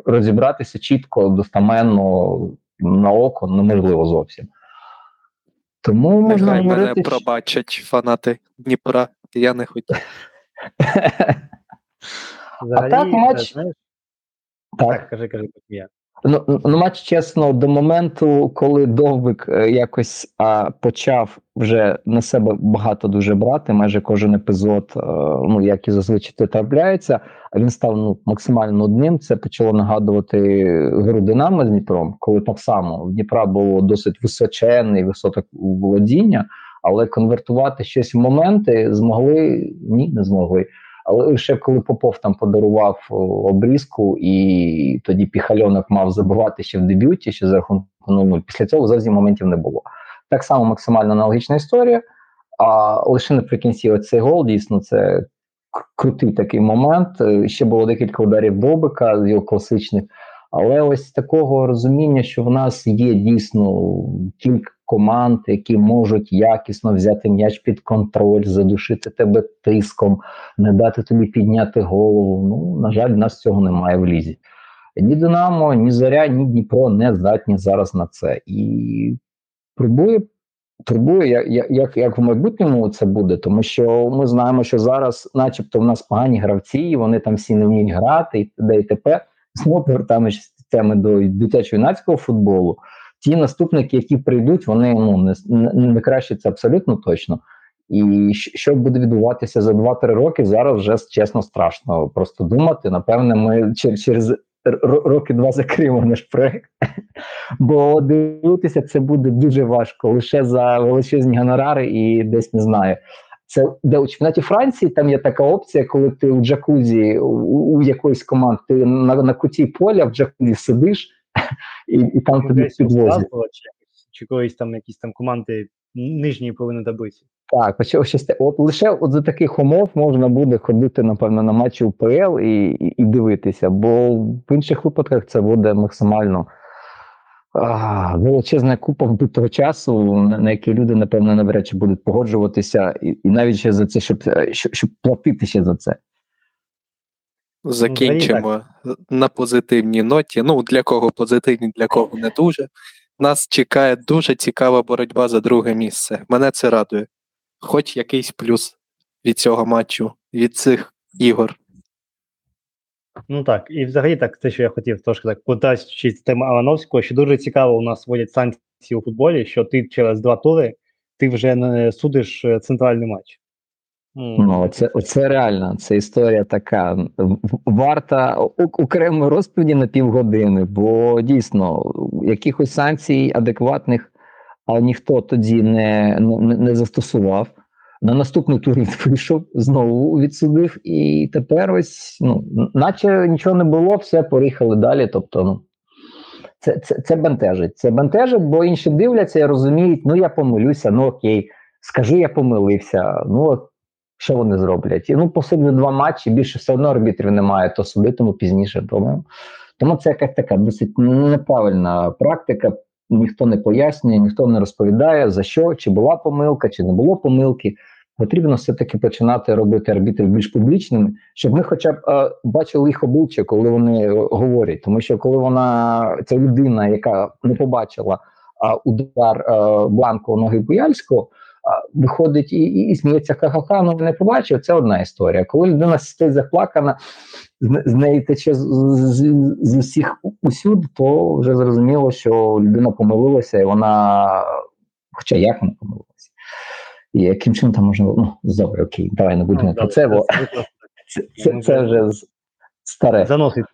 Розібратися чітко, достаменно на око неможливо зовсім. Тому можна Нехай мене говорити. що- пробачать фанати Дніпра. Я не хотів. [LAUGHS] Взагалі, так, матч- е, знаєш, Так. так, кажи, кажи, я. Ну, ну, матч, чесно, до моменту, коли Довбик е, якось а, почав вже на себе багато дуже брати, майже кожен епізод, е, ну як і зазвичай трапляється, а він став ну, максимально нудним. Це почало нагадувати гру Динамо з Дніпром, коли так само в Дніпра було досить височенне і високе володіння, але конвертувати щось в моменти змогли? Ні, не змогли. Але лише коли Попов там подарував обрізку, і тоді Піхальонок мав забивати ще в дебюті, ще за рахунку 0-0. Після цього зовсім моментів не було. Так само максимально аналогічна історія. А лише наприкінці оцей гол, дійсно, це крутий такий момент. Е, Ще було декілька ударів Довбика з його класичних. Але ось такого розуміння, що в нас є дійсно кілька, команд, які можуть якісно взяти м'яч під контроль, задушити тебе тиском, не дати тобі підняти голову. Ну, на жаль, в нас цього немає в лізі. Ні Динамо, ні Зоря, ні Дніпро не здатні зараз на це. І турбує, турбує, як, як- як, в майбутньому це буде, тому що ми знаємо, що зараз, начебто, в нас погані гравці, і вони там всі не вміють грати, і т.д. і т.п. Знову повертаємося теми до дитячо-юнацького футболу. Ті наступники, які прийдуть, вони ну не, не, це абсолютно точно. І що буде відбуватися за 2-3 роки, зараз вже чесно страшно просто думати. Напевне, ми чер- через роки два закриємо наш проект, бо дивитися це буде дуже важко лише за величезні гонорари і десь не знаю. Це де у чемпіонаті Франції там є така опція, коли ти у джакузі у, у якоїсь команд ти на, на куті поля в джакузі сидиш, і, і там тобі підвозять. Чи, колись там якісь там команди нижньої половини таблиці. Так, ось, ось, ось от лише от за таких умов можна буде ходити, напевно, на матчі УПЛ і, і, і дивитися, бо в інших випадках це буде максимально а, величезна купа вбитого часу, на, на який люди, напевно, навряд чи будуть погоджуватися, і, і навіть ще за це, щоб, е, щоб, щоб платити ще за це. Закінчимо на позитивній ноті. Ну, для кого позитивні, для кого не дуже. Нас чекає дуже цікава боротьба за друге місце. Мене це радує. Хоч якийсь плюс від цього матчу, від цих ігор. Ну так, і взагалі так, те, що я хотів трошки так подачі теми Алановського, що дуже цікаво у нас вводять санкції у футболі, що ти через два тури ти вже не судиш е, центральний матч. Ну, оце, оце реально, це історія така варта окремої розповіді на півгодини, бо дійсно якихось санкцій адекватних ніхто тоді не, не, не застосував. На наступний тур він [LAUGHS] вийшов, знову відсудив, і тепер ось, ну, наче нічого не було, все, поїхали далі. Тобто, ну, це, це, це бентежить. Це бентежить, бо інші дивляться і розуміють, ну я помилюся, ну окей, скажу, я помилився. Ну, що вони зроблять? І ну, посуду два матчі, більше все одно арбітрів немає, то судитиму пізніше. Тому, тому це якась така досить неправильна практика. Ніхто не пояснює, ніхто не розповідає, за що, чи була помилка, чи не було помилки. Потрібно все-таки починати робити арбітрів більш публічними, щоб ми хоча б е, бачили їх обличчя, коли вони говорять. Тому що коли вона, ця людина, яка не побачила е, удар е, бланку ноги Буяльського, виходить і, і, і сміється ха-ха-ха, ну не побачив, це одна історія. Коли людина стоїть заплакана, з, з неї тече з, з, з усіх усюди, то вже зрозуміло, що людина помилилася, і вона, хоча як вона помилилася. І яким чином там можна, ну, добре, окей, давай не будемо про це, бо [LAUGHS] це, це, це вже старе. заносить,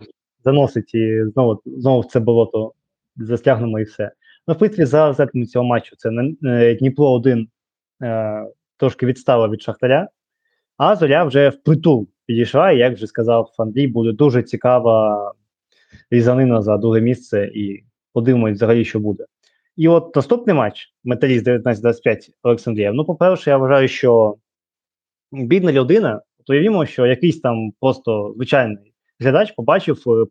заносить і знову, знову в це болото застягнемо і все. Ну, в принципі, за результатами цього матчу це Дніпро 1 е, трошки відстало від Шахтаря, а Зоря вже впритул підійшла, і як вже сказав Андрій, буде дуже цікава різанина за друге місце, і подивимось взагалі, що буде. І от наступний матч Металіст 19-25 Олександрія. Ну, по-перше, я вважаю, що бідна людина, уявімо, що якийсь там просто звичайний глядач побачив е,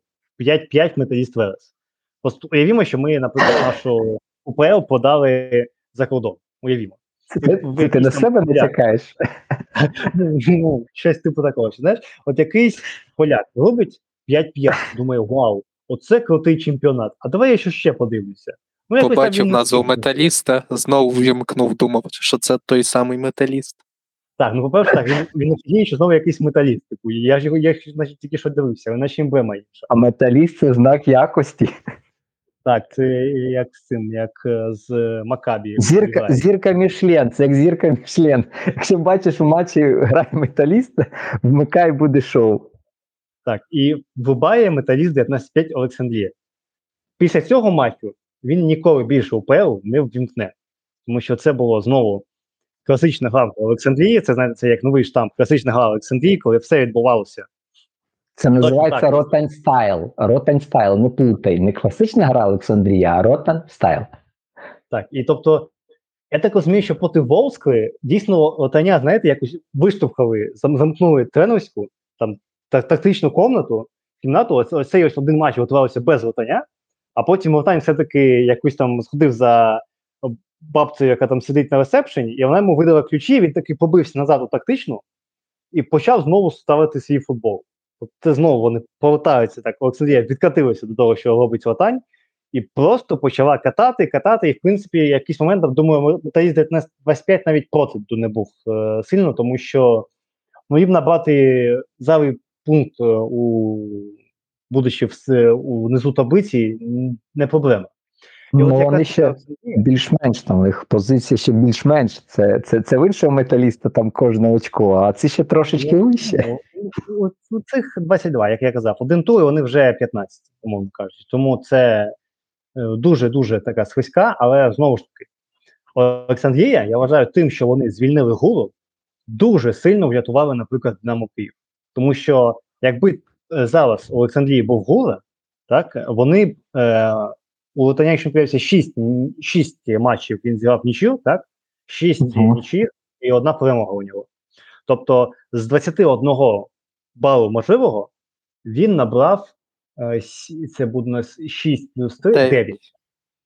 5-5 металіст Велес. Просто уявімо, що ми, наприклад, нашу УПЛ подали за кордон. Уявімо. Це, ти- це ти на себе не чекаєш. Ну, щось типу такого. Знаєш, от якийсь поляк робить 5-5, думає, вау, оце крутий чемпіонат. А давай я ще ще подивлюся. Ну, Побачив назву металіста, знову вімкнув, думав, що це той самий металіст. Так, ну по-перше, так, він, він офігіє, що знову якийсь металіст. Типу, я ж його я значить, тільки що дивився, але наче емблема інша. А металіст це знак якості. Так, це як з цим, як е, з е, Макабі. Зірка, зірка Мішлен, це як зірка Мішлен. Якщо бачиш у матчі грає металіст, вмикай буде шоу. Так, і вмикає Металіст 19-5 Олександрія. Після цього матчу він ніколи більше УПЛ не ввімкне. Тому що це було знову класична в Олександрії. Це знаєте, це як новий штамп, класична гра Олександрії, коли все відбувалося. Це називається. Ротань Style. Ротань Style, не плутай. Не класична гра Олександрія, а Ротань Style. Так, і тобто, я так розумію, що проти Ворскли дійсно Ротаня, знаєте, якось виштовхали, замкнули тренерську, там тактичну комнату, кімнату. Ось, ось цей ось один матч готувався без Лотаня, а потім Лотань все-таки якось там сходив за бабцею, яка там сидить на ресепшені, і вона йому видала ключі, він таки побився назад у тактичну і почав знову ставити свій футбол. Це знову вони повертаються так. Олександрія відкатилася до того, що робить Латань, і просто почала катати, катати. І в принципі, якийсь момент, думаю, Металіст 25 навіть проти не був е, сильно, тому що ну, їм набрати зайвий пункт е, у будучи в, у низу таблиці, не проблема. І Ну, от вони ще більш-менш там їх позиція ще більш-менш. Це, це, це в іншого металіста там кожне очко, а це ще трошечки вище. Ну, у- цих 22, як я казав, один і вони вже 15, умовно кажучи. Тому це дуже-дуже така свиська, але знову ж таки, Олександрія, я вважаю, тим, що вони звільнили гуру, дуже сильно врятували, наприклад, Динамо Київ. Тому що якби е, зараз у Олександрії був гура, так вони е, у Лотаня, якщо 6, 6 матчів він зіграв нічию, так? 6 Мгм. нічиїв і одна перемога у нього. Тобто з 21 балу можливого він набрав е, це буде у нас 6 плюс 3, Дев'ять. 9.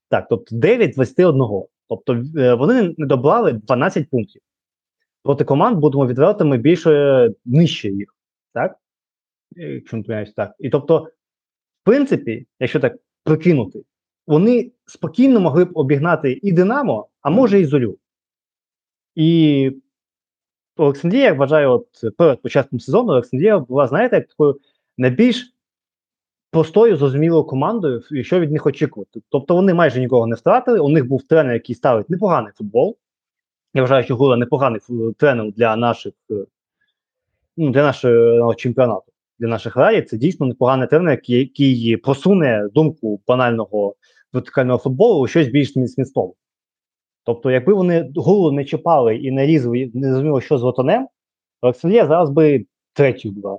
Так, тобто 9 з 21. Тобто е, вони не добрали 12 пунктів. Проти команд будемо відвертими більше нижче їх. Так? Якщо не так. І тобто, в принципі, якщо так прикинути, вони спокійно могли б обігнати і Динамо, а може і Зорю. І Олександрія, я вважаю, от перед початком сезону Олександрія була, знаєте, такою найбільш простою, зрозумілою командою, що від них очікувати. Тобто вони майже нікого не втратили. У них був тренер, який ставить непоганий футбол. Я вважаю, що Гула непоганий тренер для наших ну, для нашого чемпіонату, для наших раїв. Це дійсно непоганий тренер, який, який просуне думку банального вертикального футболу у щось більш змістове. Тобто, якби вони голову не чіпали і не різали, не зрозуміло, що з Лотанем, Олександрія зараз би третю була.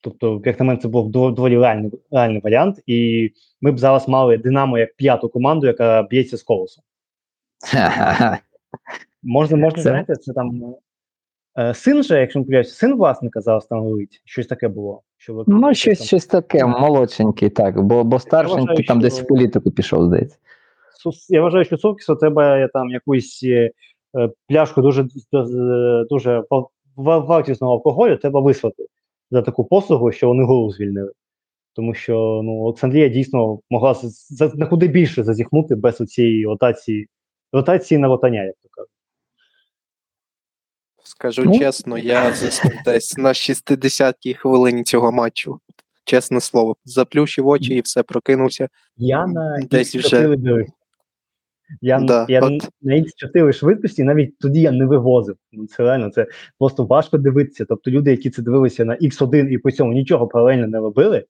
Тобто, як на мене, це був доволі реальний, реальний варіант, і ми б зараз мали Динамо як п'яту команду, яка б'ється з колосом. Можна, можна, Це- знаєте, це там син же, якщо не помиляюся, син власника зараз там говорить, щось таке було. Що ви- Ну, там- щось, щось таке, молодшенький, так, бо, бо старшенький вважаю, там десь в політику пішов, здається. Я вважаю, що Сокісу треба е, там якусь е, е, пляшку дуже дуже, дуже ва- ва- вартісного алкоголю треба вислати за таку послугу, що вони голову звільнили. Тому що ну, Олександрія дійсно могла з- за, на куди більше зазіхнути без цієї ротації, ротації на ротання, як то кажуть. Скажу Ну. чесно, я десь на 60-й хвилині цього матчу. Чесне слово, заплющив очі і все прокинувся. Я на Десь вже. дивився. Я, Да, я от. на X4 швидкості навіть тоді я не вивозив. Ну, це реально це просто важко дивитися. Тобто люди, які це дивилися на X1 і при цьому нічого паралельно не робили.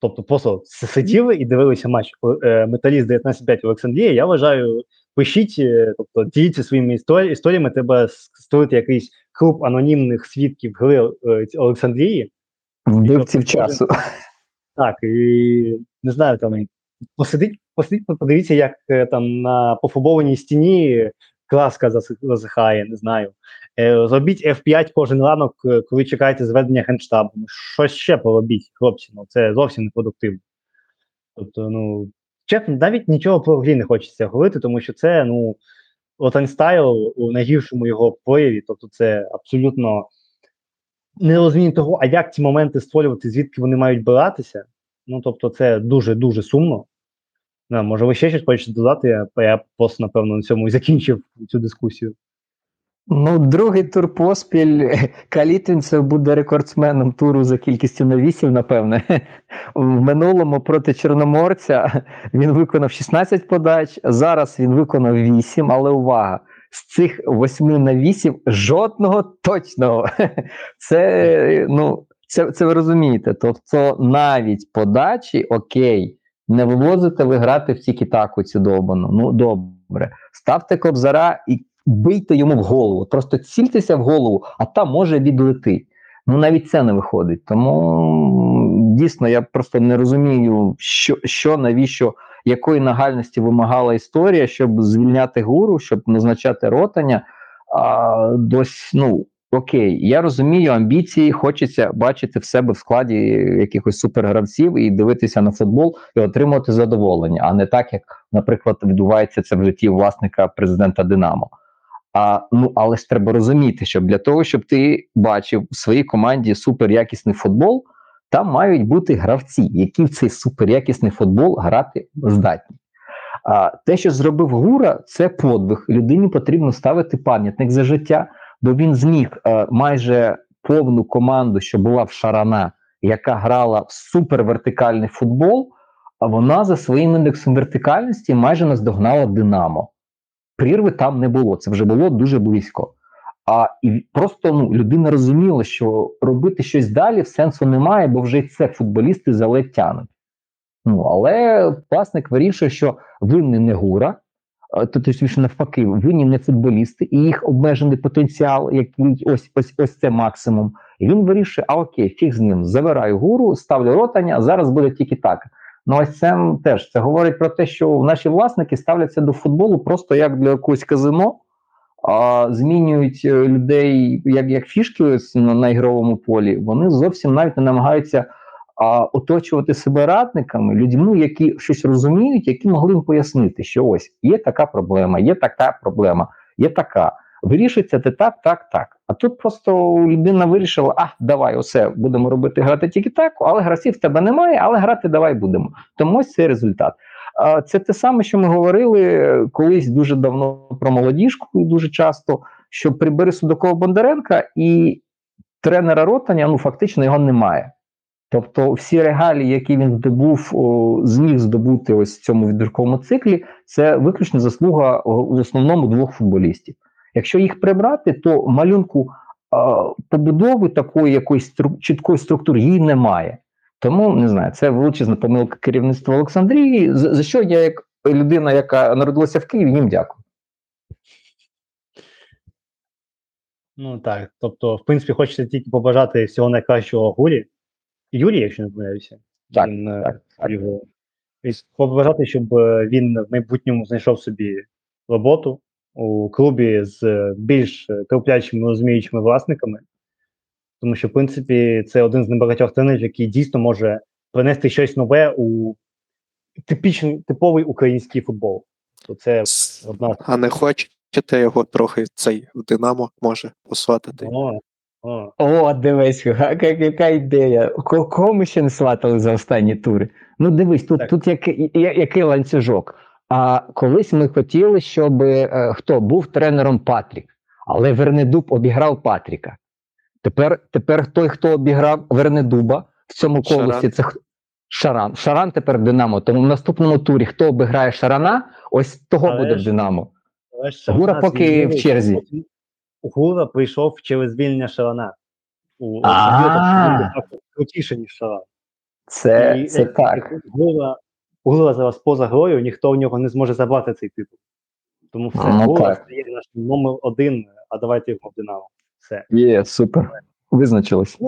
Тобто просто сиділи і дивилися матч е, Металіст 19-5 Олександрія. Я вважаю, пишіть, е, тобто діліться своїми історі, історіями, треба створити якийсь клуб анонімних свідків гри е, Олександрії. Вбивців часу. Так, і не знаю, там посидіть, посидіть, подивіться, як е, там на пофарбованій стіні краска засихає, не знаю. Зробіть F5 кожен ранок, коли чекаєте зведення генштабу. Щось ще поробіть, хлопці, ну це зовсім не продуктивно. Тобто, ну, чесно, навіть нічого про грі не хочеться говорити, тому що це, ну, Стайл у найгіршому його прояві, тобто це абсолютно не розуміння того, а як ці моменти створювати, звідки вони мають биратися. Ну, тобто, це дуже-дуже сумно. Не, може, ви ще щось хочете додати, я, я просто, напевно, на цьому і закінчив цю дискусію. Ну, другий тур поспіль. [LAUGHS] Калітвінцев буде рекордсменом туру за кількістю навісів, напевне. [LAUGHS] В минулому проти Чорноморця він виконав 16 подач. Зараз він виконав 8, але увага! З цих 8 навісів жодного точного. [LAUGHS] Це, ну, це, це ви розумієте. Тобто навіть подачі, окей, не вивозите ви грати в тік-таку цю довбану. Ну, добре. Ставте кобзара і бийте йому в голову. Просто цільтеся в голову, а там може відлети. Ну навіть це не виходить. Тому дійсно я просто не розумію, що, що навіщо, якої нагальності вимагала історія, щоб звільняти гуру, щоб назначати ротання. А дось, ну, окей, я розумію амбіції, хочеться бачити в себе в складі якихось супергравців і дивитися на футбол і отримувати задоволення, а не так, як, наприклад, відбувається це в житті власника президента Динамо. А ну але ж треба розуміти, що для того, щоб ти бачив в своїй команді суперякісний футбол, там мають бути гравці, які в цей суперякісний футбол грати здатні. А те, що зробив Гура, це подвиг. Людині потрібно ставити пам'ятник за життя, бо він зміг е, майже повну команду, що була в Шарана, яка грала в супервертикальний футбол. А вона за своїм індексом вертикальності майже наздогнала Динамо. Прірви там не було, це вже було дуже близько. А і просто ну, людина розуміла, що робити щось далі сенсу немає, бо вже це футболісти заледь тянуть. Ну, але власник вирішує, що винний не гура, то точніше навпаки, винні не футболісти, і їх обмежений потенціал, який ось ось ось це максимум. І він вирішує: а окей, фіг з ним, забираю гуру, ставлю ротання, зараз буде тільки так. Ну, ось це теж це говорить про те, що наші власники ставляться до футболу просто як для якогось казино, а змінюють е, людей як, як фішки на, ігровому полі. Вони зовсім навіть не намагаються а, оточувати себе радниками, людьми, які щось розуміють, які могли б пояснити, що ось є така проблема, є така проблема, є така. Вирішується це так, так, так. А тут просто людина вирішила: а давай, усе будемо робити грати тільки так, але гравців в тебе немає, але грати давай будемо. Тому ось цей результат. Це те саме, що ми говорили колись дуже давно про молодіжку, дуже часто, що прибери Судакова Бондаренка і тренера Ротаня, ну фактично його немає. Тобто, всі регалії, які він здобув, о, зміг здобути ось в цьому відбірковому циклі, це виключно заслуга в основному двох футболістів. Якщо їх прибрати, то малюнку побудови такої якоїсь стру, чіткої структури її немає. Тому не знаю, це величезна помилка керівництва Олександрії. За, за що я, як людина, яка народилася в Києві, їм дякую. Ну так. Тобто, в принципі, хочеться тільки побажати всього найкращого Гурі. Юрій, якщо не помиляюся. Так, він, е, так, так. Його... Побажати, щоб е, він в майбутньому знайшов собі роботу у клубі з е, більш терплячими, розуміючими власниками. Тому що, в принципі, це один з небагатьох тренерів, який дійсно може принести щось нове у типічний, типовий український футбол. То це одна А не хочете його трохи цей в Динамо може посватати? О, о. О, дивись, яка, яка ідея. Ко- Кого ми ще не сватали за останні тури? Ну, дивись, тут, Так. тут який, який ланцюжок. А колись ми хотіли, щоб е, хто був тренером Патрік, але Вернидуб обіграв Патріка. Тепер, тепер той, хто обіграв Вернидуба в цьому Шаран. це Шаран. Шаран тепер Динамо. Тому в наступному турі, хто обіграє Шарана, ось того Але буде в ж- Динамо. Але Гура поки в черзі. Гура прийшов через звільнення Шарана. У крутіше, ніж Шаран. Це, І, це е, так. Гура, Гура зараз поза грою, ніхто в нього не зможе забрати цей титул. Тому все, Ну, Гура так. стає нашим номер один, а давайте його в Динамо. Все. Є, супер. Визначилось.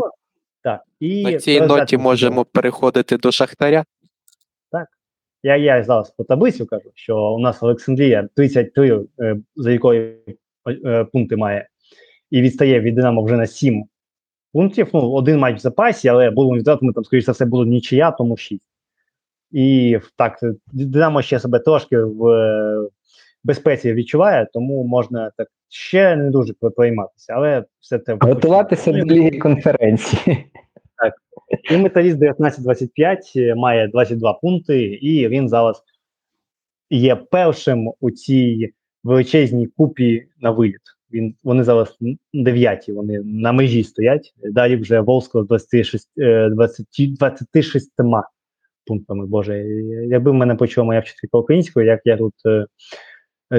Так. І На цій ноті записом можемо переходити до Шахтаря. Так. Я, я зараз по таблицю кажу, що у нас Олександрія 33, е, за якої е, пункти має, і відстає від Динамо вже на 7 пунктів. Ну, один матч в запасі, але будемо віддати, ми там, скоріш за все, буде нічия, тому 6. І так, е, Динамо ще себе трошки в е, безпеці відчуває, тому можна так ще не дуже перейматися, але все це Готуватися до ліги конференції. і металіст 19-25 е, має 22 пункти, і він зараз є першим у цій величезній купі на виліт. Він, вони зараз дев'яті, вони на межі стоять. Далі вже Волско з 26, е, 20, 26 пунктами. Боже, якби в мене почула моя вчителька української, як я тут е,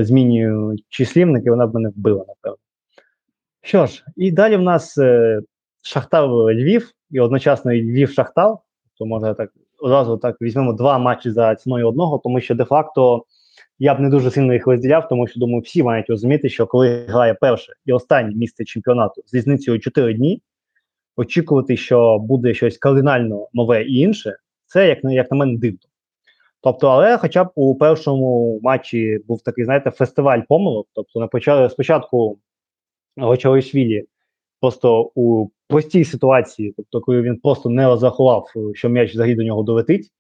змінюю числівники, вона б мене вбила, напевно. Що ж, і далі в нас е, Шахтар Львів і одночасно Львів Шахтар. То може так одразу так візьмемо два матчі за ціною одного, тому що де-факто я б не дуже сильно їх розділяв, тому що думаю, всі мають розуміти, що коли грає перше і останнє місце чемпіонату з різницею 4 дні, очікувати, що буде щось кардинально нове і інше, це як як на мене дивно. Тобто, але хоча б у першому матчі був такий, знаєте, фестиваль помилок. Тобто, на початку спочатку Гочалишвілі просто у простій ситуації, тобто, коли він просто не розрахував, що м'яч взагалі до нього долетить.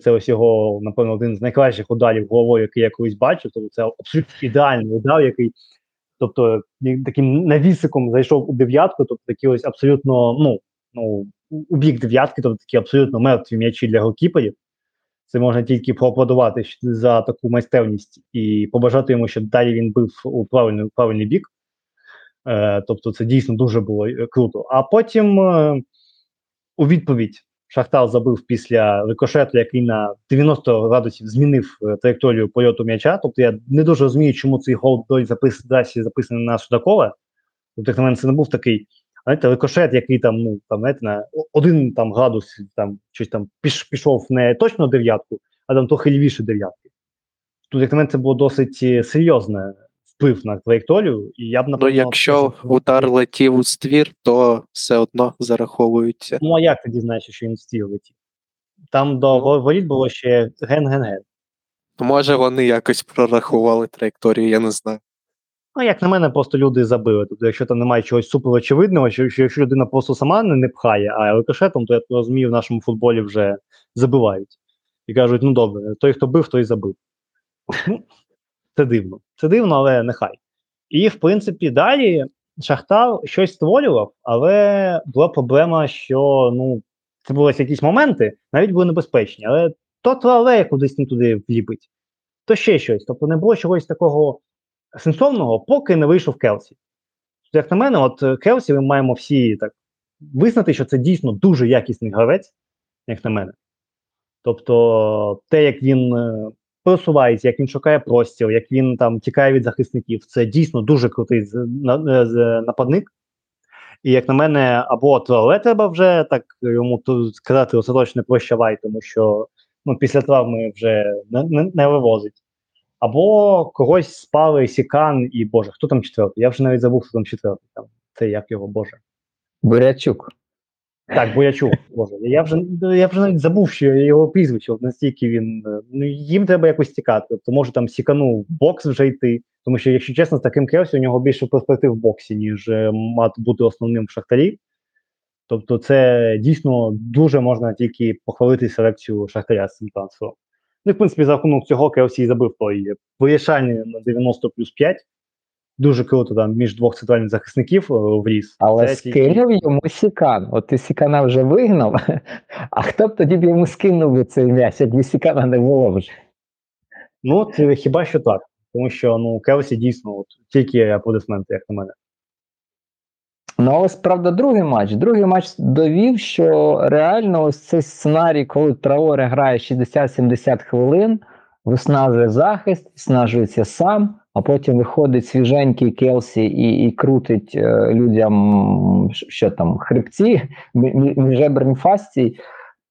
Це ось його, напевно, один з найкращих ударів головою, який я колись бачив. Тобто це абсолютно ідеальний удар, який, тобто, таким навісиком зайшов у дев'ятку, тобто такі ось абсолютно, ну, ну, у- бік дев'ятки, тобто такі абсолютно мертві м'ячі для голкіперів. Це можна тільки поаплодувати за таку майстерність і побажати йому, щоб далі він бив у правильний, правильний бік. Е, тобто, це дійсно дуже було е, круто. А потім е, у відповідь Шахтар забив після рикошету, який на 90 градусів змінив е, траєкторію польоту м'яча. Тобто я не дуже розумію, чому цей гол досі запис, записаний на Судакова. Тобто, на мене, це не був такий, знаєте, рикошет, який там, ну там, знаєте, на один там градус там щось там піш, пішов не точно дев'ятку, а там трохи лівіше дев'ятки. Тут, як на мене, це було досить е, серйозне вплив на траєкторію, і я б Ну, якщо удар летів у ствір, то все одно зараховується. Ну, а як ти дізнаєшся, що він стіл летів? Там до Ну. воріт було ще ген-ген-ген. Може, вони якось прорахували траєкторію, я не знаю. Ну, як на мене, просто люди забили. Тобто, якщо там немає чогось супер очевидного, що, що якщо людина просто сама не, не пхає, а рикошетом, то я розумію, в нашому футболі вже забивають. І кажуть, ну добре, той, хто бив, той забив. Ну, це дивно. Це дивно, але нехай. І, в принципі, далі Шахтар щось створював, але була проблема, що ну, це були якісь моменти, навіть були небезпечні, але то Траве кудись не туди вліпить, то ще щось. Тобто не було чогось такого сенсовного, поки не вийшов Келсі. Тобто, Як на мене, от е, Келсі ми маємо всі так визнати, що це дійсно дуже якісний гравець, як на мене. Тобто, те, як він е, просувається, як він шукає простір, як він там тікає від захисників, це дійсно дуже крутий е, нападник. І як на мене, або Троле треба вже так йому сказати остаточно прощавай, тому що ну, після травми вже не, не, не вивозить. Або когось спали Сікан і Боже, хто там четвертий? Я вже навіть забув, хто там четвертий. Там. Це як його, Боже. Бурячук. Так, чув, Боже. Я вже, я вже навіть забув, що його прізвище, настільки він. е, Ну, їм треба якось тікати. Тобто, може там Сікану в бокс вже йти. Тому що, якщо чесно, з таким Келсі у нього більше перспектив в боксі, ніж е, мати бути основним в шахтарі. Тобто, це дійсно дуже можна тільки похвалити селекцію Шахтаря з цим трансфером. Ну, і, в принципі, за рахунок цього Келсі і забив той вирішальний на 90 плюс 5. Дуже круто там між двох центральних захисників е, вріс. Але Це тільки- скинув йому Сікан. От ти Сікана вже вигнав, [LAUGHS] а хто б тоді б йому скинув цей м'яч, якби Сікана не було вже. Ну, це хіба що так. Тому що ну Келсі дійсно от, тільки аплодисменти, як на мене. Ну, а ось правда, другий матч. Другий матч довів, що реально ось цей сценарій, коли Траоре грає 60-70 хвилин, виснажує захист, виснажується сам, а потім виходить свіженький Келсі і, і крутить е, людям що там, хребці, мі- мі- фасції.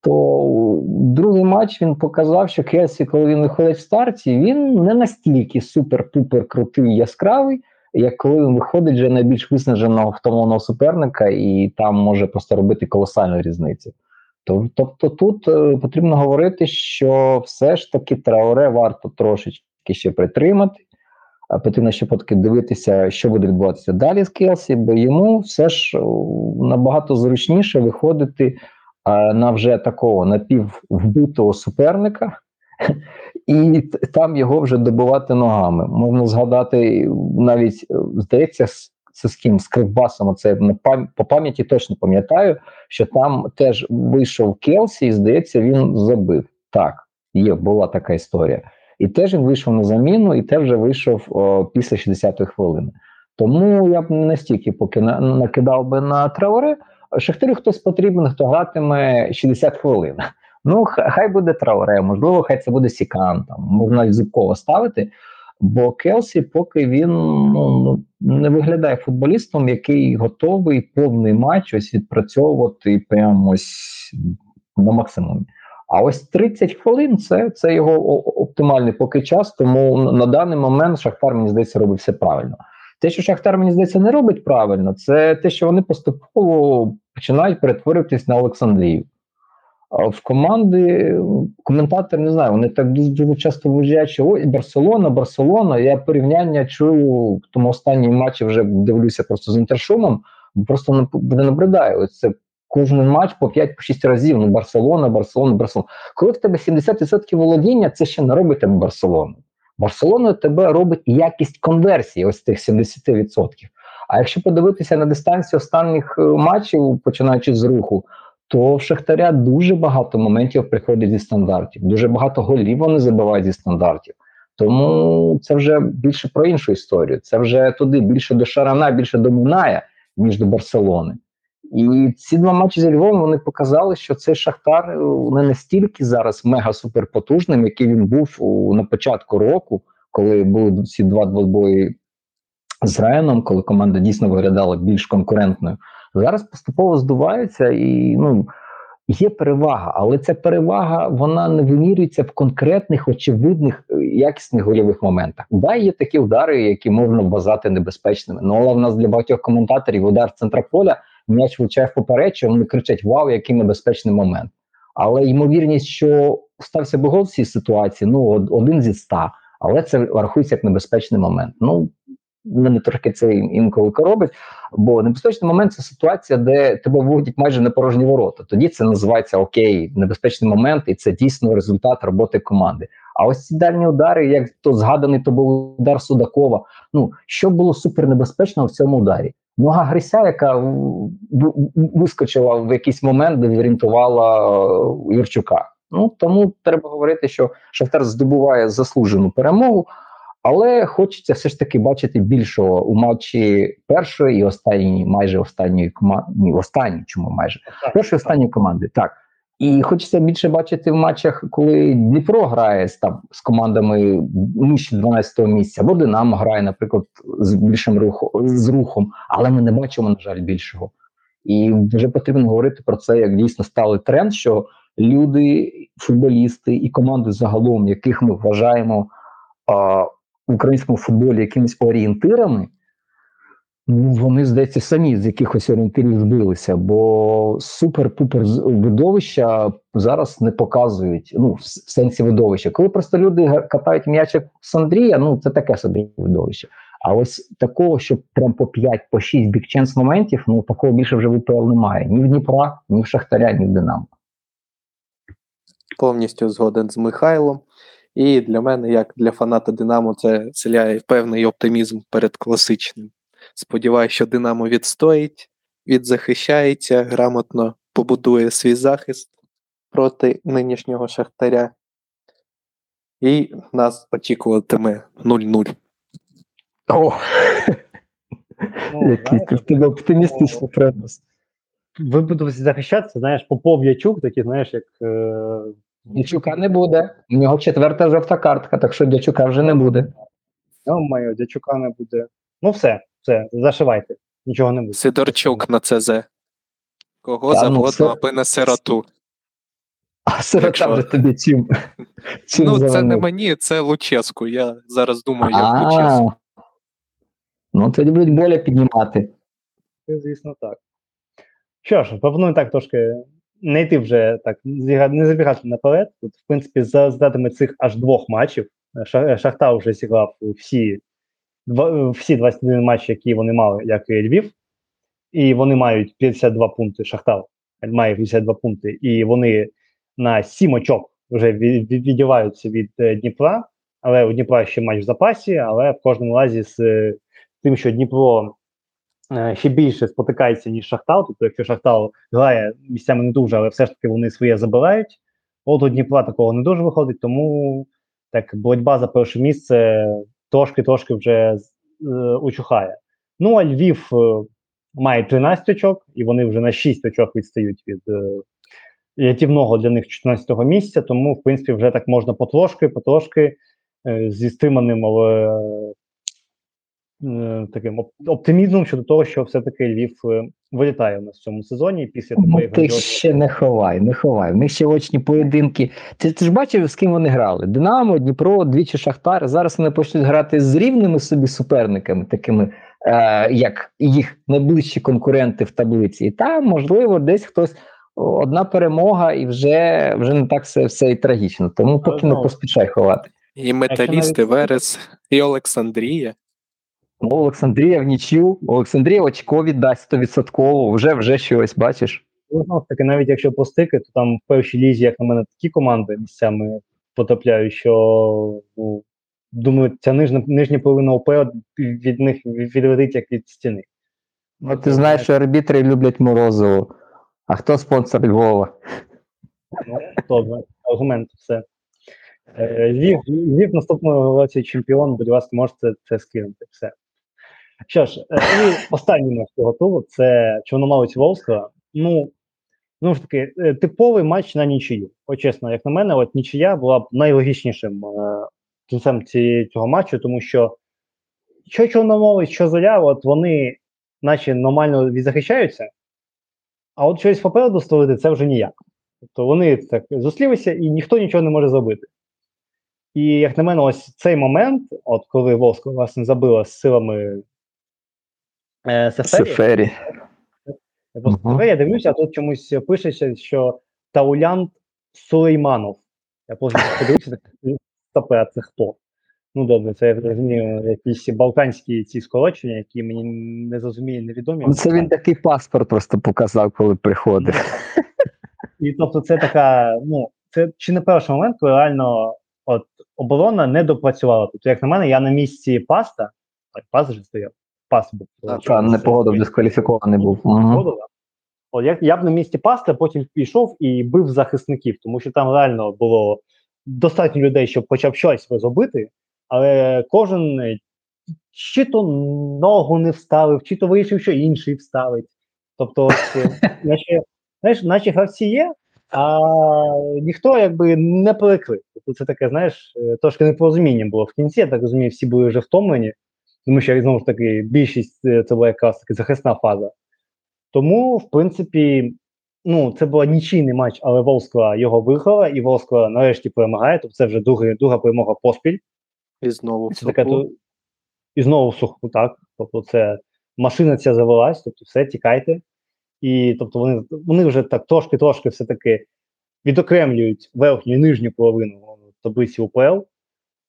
То другий матч він показав, що Келсі, коли він виходить в старті, він не настільки супер-пупер крутий яскравий, як коли він виходить вже на більш виснаженого втомленого суперника, і там може просто робити колосальну різницю. Тобто тут е, потрібно говорити, що все ж таки Траоре варто трошечки ще притримати. А потрібно ще потім дивитися, що буде відбуватися далі з Келсі, бо йому все ж набагато зручніше виходити на вже такого напіввбитого суперника, [LAUGHS] і там його вже добивати ногами. Можна згадати навіть, е, здається, це з ким з Кривбасом. Це по пам'яті точно пам'ятаю, що там теж вийшов Келсі, і здається, він забив. Так, є, була така історія. І теж він вийшов на заміну, і теж вже вийшов о, після 60-ї хвилини. Тому я б не стільки поки на, накидав би на Траоре. Шахтарю хтось потрібен, хто гратиме 60 хвилин. Ну, хай буде Траоре, можливо, хай це буде Сікан, там можна Зубкова ставити. Бо Келсі, поки він ну, ну, не виглядає футболістом, який готовий повний матч ось відпрацьовувати прямо ось на максимумі. А ось 30 хвилин це, це його оптимальний поки час. Тому на даний момент Шахтар, мені здається, робить все правильно. Те, що Шахтар, мені здається, не робить правильно, це те, що вони поступово починають перетворюватись на Олександрію. В команди коментатор не знаю, вони так дуже, дуже часто виїжджають, що ой, Барселона, Барселона. Я порівняння чую в тому останній матчі вже дивлюся просто з інтершумом. просто не набридає. Ось це кожен матч по 5-6 разів. Ну, Барселона, Барселона, Барселона. Коли в тебе 70% володіння, це ще не робить тебе Барселону. Барселона тебе робить якість конверсії, ось тих 70%. А якщо подивитися на дистанцію останніх е, матчів, починаючи з руху, то в Шахтаря дуже багато моментів приходить зі стандартів, дуже багато голів вони забивають зі стандартів. Тому це вже більше про іншу історію. Це вже туди більше до Шарана, більше до Муная, ніж до Барселони. І ці два матчі зі Львовом вони показали, що цей Шахтар е, не настільки зараз мега суперпотужним, який він був у, на початку року, коли були ці два двобої з Райаном, коли команда дійсно виглядала більш конкурентною. Зараз поступово здувається і ну. Є перевага, але ця перевага вона не вимірюється в конкретних, очевидних, е, якісних гольових моментах. Да, є такі удари, які можна вважати небезпечними. Ну але в нас для багатьох коментаторів удар центра поля м'яч влучає в попереччя, вони кричать: Вау, який небезпечний момент! Але ймовірність, що стався би гол в цій ситуації, ну один зі ста, але це рахується як небезпечний момент. Ну мене трошки це інколи коробить. Бо небезпечний момент це ситуація, де тебе виводять майже на порожні ворота. Тоді це називається окей, небезпечний момент, і це дійсно результат роботи команди. А ось ці дальні удари, як то згаданий, то був удар Судакова. Ну що було супернебезпечного в цьому ударі? Нога Грися, яка вискочила в якийсь момент, де зорієнтувала е, Юрчука. Ну тому треба говорити, що Шахтар здобуває заслужену перемогу. Але хочеться все ж таки бачити більшого у матчі першої і останньої, майже останньої команди. Ні, останньої, чому майже першої останньої команди. Так. І хочеться більше бачити в матчах, коли Дніпро грає з там з командами нижче 12-го місця, або Динамо грає, наприклад, з більшим рухом з рухом, але ми не бачимо, на жаль, більшого. І вже потрібно говорити про це як дійсно сталий тренд, що люди, футболісти і команди загалом, яких ми вважаємо а, в українському футболі якимись орієнтирами, ну вони здається самі з якихось орієнтирів збилися, бо супер-пупер видовища зараз не показують. Ну, в сенсі видовища. Коли просто люди катають м'ячик з Андрія, ну це таке собі видовище. А ось такого, щоб прям по 5, по 6 бікченс моментів, ну такого більше вже в немає. Ні в Дніпра, ні в Шахтаря, ні в Динамо. Повністю згоден з Михайлом. І для мене, як для фаната Динамо, це вселяє певний оптимізм перед класичним. Сподіваюся, що Динамо відстоїть, відзахищається, грамотно побудує свій захист проти нинішнього Шахтаря. І нас очікуватиме 0-0. О, Ну, який тебе оптимістичний прогноз. ви будете захищатися, знаєш, Попов Ячук, такі, знаєш, як е, Дячука не буде. У нього четверта жовта картка, так що Дячука вже не буде. О, моє, дячука не буде. Ну, все, все, зашивайте. Нічого не буде. Сидорчук на ЦЗ. Кого Та, ну, завгодно, це- аби на сироту. А сирота вже тобі чим? чим [LAUGHS] Ну, це не мені, це Луческу. Я зараз думаю, як Луческу. Ну, тоді будуть боля піднімати. Це, звісно, так. Що ж, пропоную так трошки не йти вже так, не забігати наперед. Тут, в принципі, за результатами цих аж двох матчів Ша- Шахтар вже зіграв всі, два- всі 21 матчі, які вони мали, як і Львів. І вони мають 52 пункти. Шахтар має 52 пункти, і вони на 7 очок вже від, від- е, Дніпра. Але у Дніпра ще матч в запасі, але в кожному разі з е, тим, що Дніпро е, ще більше спотикається, ніж Шахтар. Тобто, якщо Шахтар грає місцями не дуже, але все ж таки вони своє забирають. От у Дніпра такого не дуже виходить, тому так боротьба за перше місце трошки-трошки вже е, учухає. Ну а Львів е, має 13 очок, і вони вже на 6 очок відстають від е, рятівного для них 14-го місця. Тому, в принципі, вже так можна потрошки, потрошки е, зі стриманим, але е, таким оптимізмом щодо того, що все-таки Львів е, вилітає у нас в цьому сезоні після Ну, такої ти грандіозної- ще не ховай, не ховай. В них ще очні поєдинки. Ти, ти ж бачив, з ким вони грали? Динамо, Дніпро, двічі Шахтар. Зараз вони почнуть грати з рівними собі суперниками, такими, е, як їх найближчі конкуренти в таблиці. І там, можливо, десь хтось одна перемога, і вже, вже не так все, все і трагічно. Тому поки не поспішай ховати. І металісти, навіть- Верес, і Олександрія. Ну, Олександрія в нічю, Олександрія очко віддасть 100%, вже вже щось, бачиш. Ну, знову ж таки, навіть якщо постики, то там в першій лізі, як на мене, такі команди місцями потопляють, що ну, думаю, ця нижня, нижня половина ОП від них відлетить як від стіни. Ну, ти знаєш, що арбітри люблять Морозову. А хто спонсор Львова? Ну, добре, аргумент, все. Е, Львів, Львів наступного році чемпіон, будь ласка, можете це скинути. Все. Що ж, е, і матч цього туру це Чорноморець Волська. Ну, знову ж таки, е, типовий матч на нічию. От чесно, як на мене, от нічия була б найлогічнішим е, кінцем ці, цього матчу, тому що що Чорноморець, що Зоря, от вони наче нормально відзахищаються, а от щось попереду створити це вже ніяк. Тобто вони так зустрілися і ніхто нічого не може зробити. І як на мене, ось цей момент, от коли Волська власне забила з силами е, Сефері, Сефері. я просто Мгм. я дивлюся, а тут чомусь пишеться, що Таулян Сулейманов. Я просто подивився, так а це хто? Ну добре, це я розумію, якісь балканські ці скорочення, які мені не зрозумілі, невідомі. Ну, Це він такий паспорт просто показав, коли приходив. І тобто, це така, ну, це чи не перший момент, коли реально от оборона не допрацювала. Тобто, як на мене, я на місці паста, так, пас вже стояв, пас був. А, Та не погодив, дискваліфікований був. Погодила. От я, я б на місці паста потім пішов і бив захисників, тому що там реально було достатньо людей, щоб хоча б щось зробити, але кожен е, чи то ногу не вставив, чи то вирішив, що інший вставить. Тобто, е, [LAUGHS] наче, знаєш, наче гравці є, а ніхто якби не перекрив. Тобто це таке, знаєш, е, трошки непорозуміння було в кінці, я так розумію, всі були вже втомлені, тому що знову ж таки більшість е, це була якраз таки захисна фаза. Тому, в принципі, ну, це був нічийний матч, але Волскла його виграла, і Волскла нарешті перемагає. Тобто це вже друга, друга перемога поспіль. І знову в таке, суху. і знову в суху, так. Тобто, це машина ця завелась, тобто все, тікайте. І тобто вони, вони вже так трошки-трошки все-таки відокремлюють верхню і нижню половину таблиці УПЛ.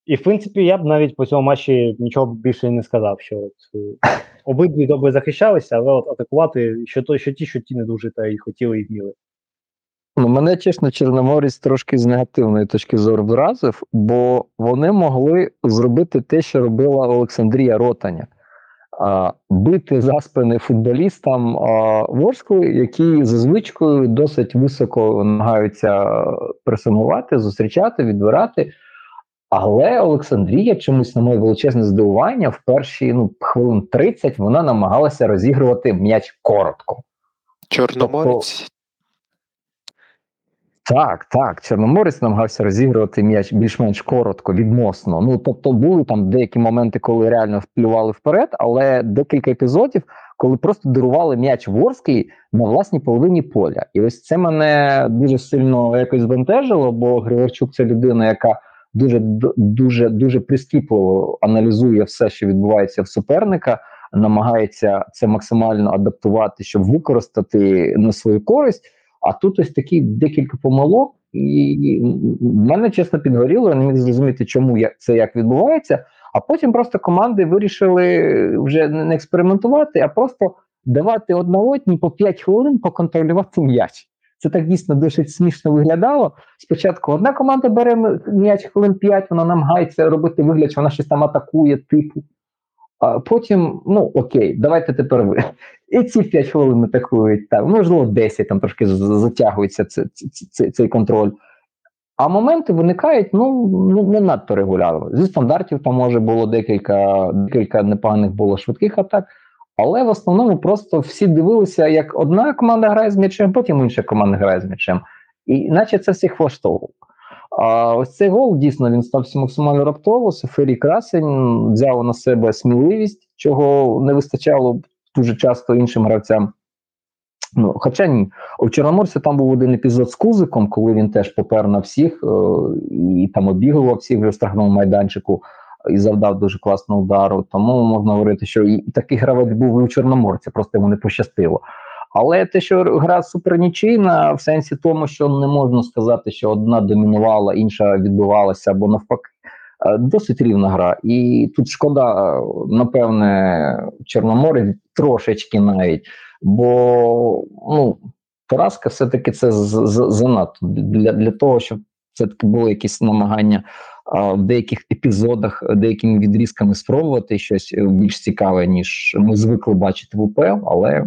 І, в принципі, я б навіть по цьому матчі нічого більше не сказав, що от, е, обидві добре захищалися, але от атакувати, що то, що ті, що ті не дуже та й хотіли і вміли. Ну, мене, чесно, Чорноморець трошки з негативної точки зору вразив, бо вони могли зробити те, що робила Олександрія Ротаня. А, бити за спини футболістам а, Ворскли, які за звичкою досить високо намагаються пресингувати, зустрічати, відбирати. Але Олександрія чомусь, на моє величезне здивування, в перші ну, хвилин 30 вона намагалася розігрувати м'яч коротко. Чорноморець. Так, так. Чорноморець намагався розігрувати м'яч більш-менш коротко, відносно. Ну тобто були там деякі моменти, коли реально вплювали вперед, але декілька епізодів, коли просто дарували м'яч Ворський на власній половині поля. І ось це мене дуже сильно якось збентежило, бо Григорчук це людина, яка дуже дуже дуже прискіпливо аналізує все, що відбувається в суперника. Намагається це максимально адаптувати, щоб використати на свою користь. А тут ось такі декілька помилок, і в мене чесно підгоріло, я не міг зрозуміти, чому це як відбувається. А потім просто команди вирішили вже не експериментувати, а просто давати однолотні по 5 хвилин поконтролювати м'яч. Це так дійсно досить смішно виглядало. Спочатку одна команда бере м'яч хвилин 5, вона намагається робити вигляд, що вона щось там атакує, типу. А потім, ну окей, давайте тепер ви. І ці 5 хвилин атакують, так, можливо, 10 там трошки затягується цей, цей, цей контроль. А моменти виникають ну, не надто регулярно. Зі стандартів там може було декілька декілька непоганих було швидких атак, але в основному просто всі дивилися, як одна команда грає з м'ячем, потім інша команда грає з м'ячем. І наче це всіх влаштовувало. А ось цей гол дійсно він стався максимально раптово. Сефері Красень взяв на себе сміливість, чого не вистачало дуже часто іншим гравцям. Ну, Хоча ні, у Чорноморця там був один епізод з Кузиком, коли він теж попер на всіх е- і там обігував всіх в страхному майданчику і завдав дуже класного удару. Тому можна говорити, що і такий гравець був і у Чорноморці, просто йому не пощастило. Але те, що гра супернічийна, в сенсі тому, що не можна сказати, що одна домінувала, інша відбувалася, або навпаки, Е, Досить рівна гра. І тут шкода, е, напевне, Чорноморець трошечки навіть, бо ну, поразка все-таки це занадто для, для того, щоб все-таки було якісь намагання в деяких епізодах, е, деякими відрізками спробувати щось е, більш цікаве, ніж ми звикли бачити в УПЛ, але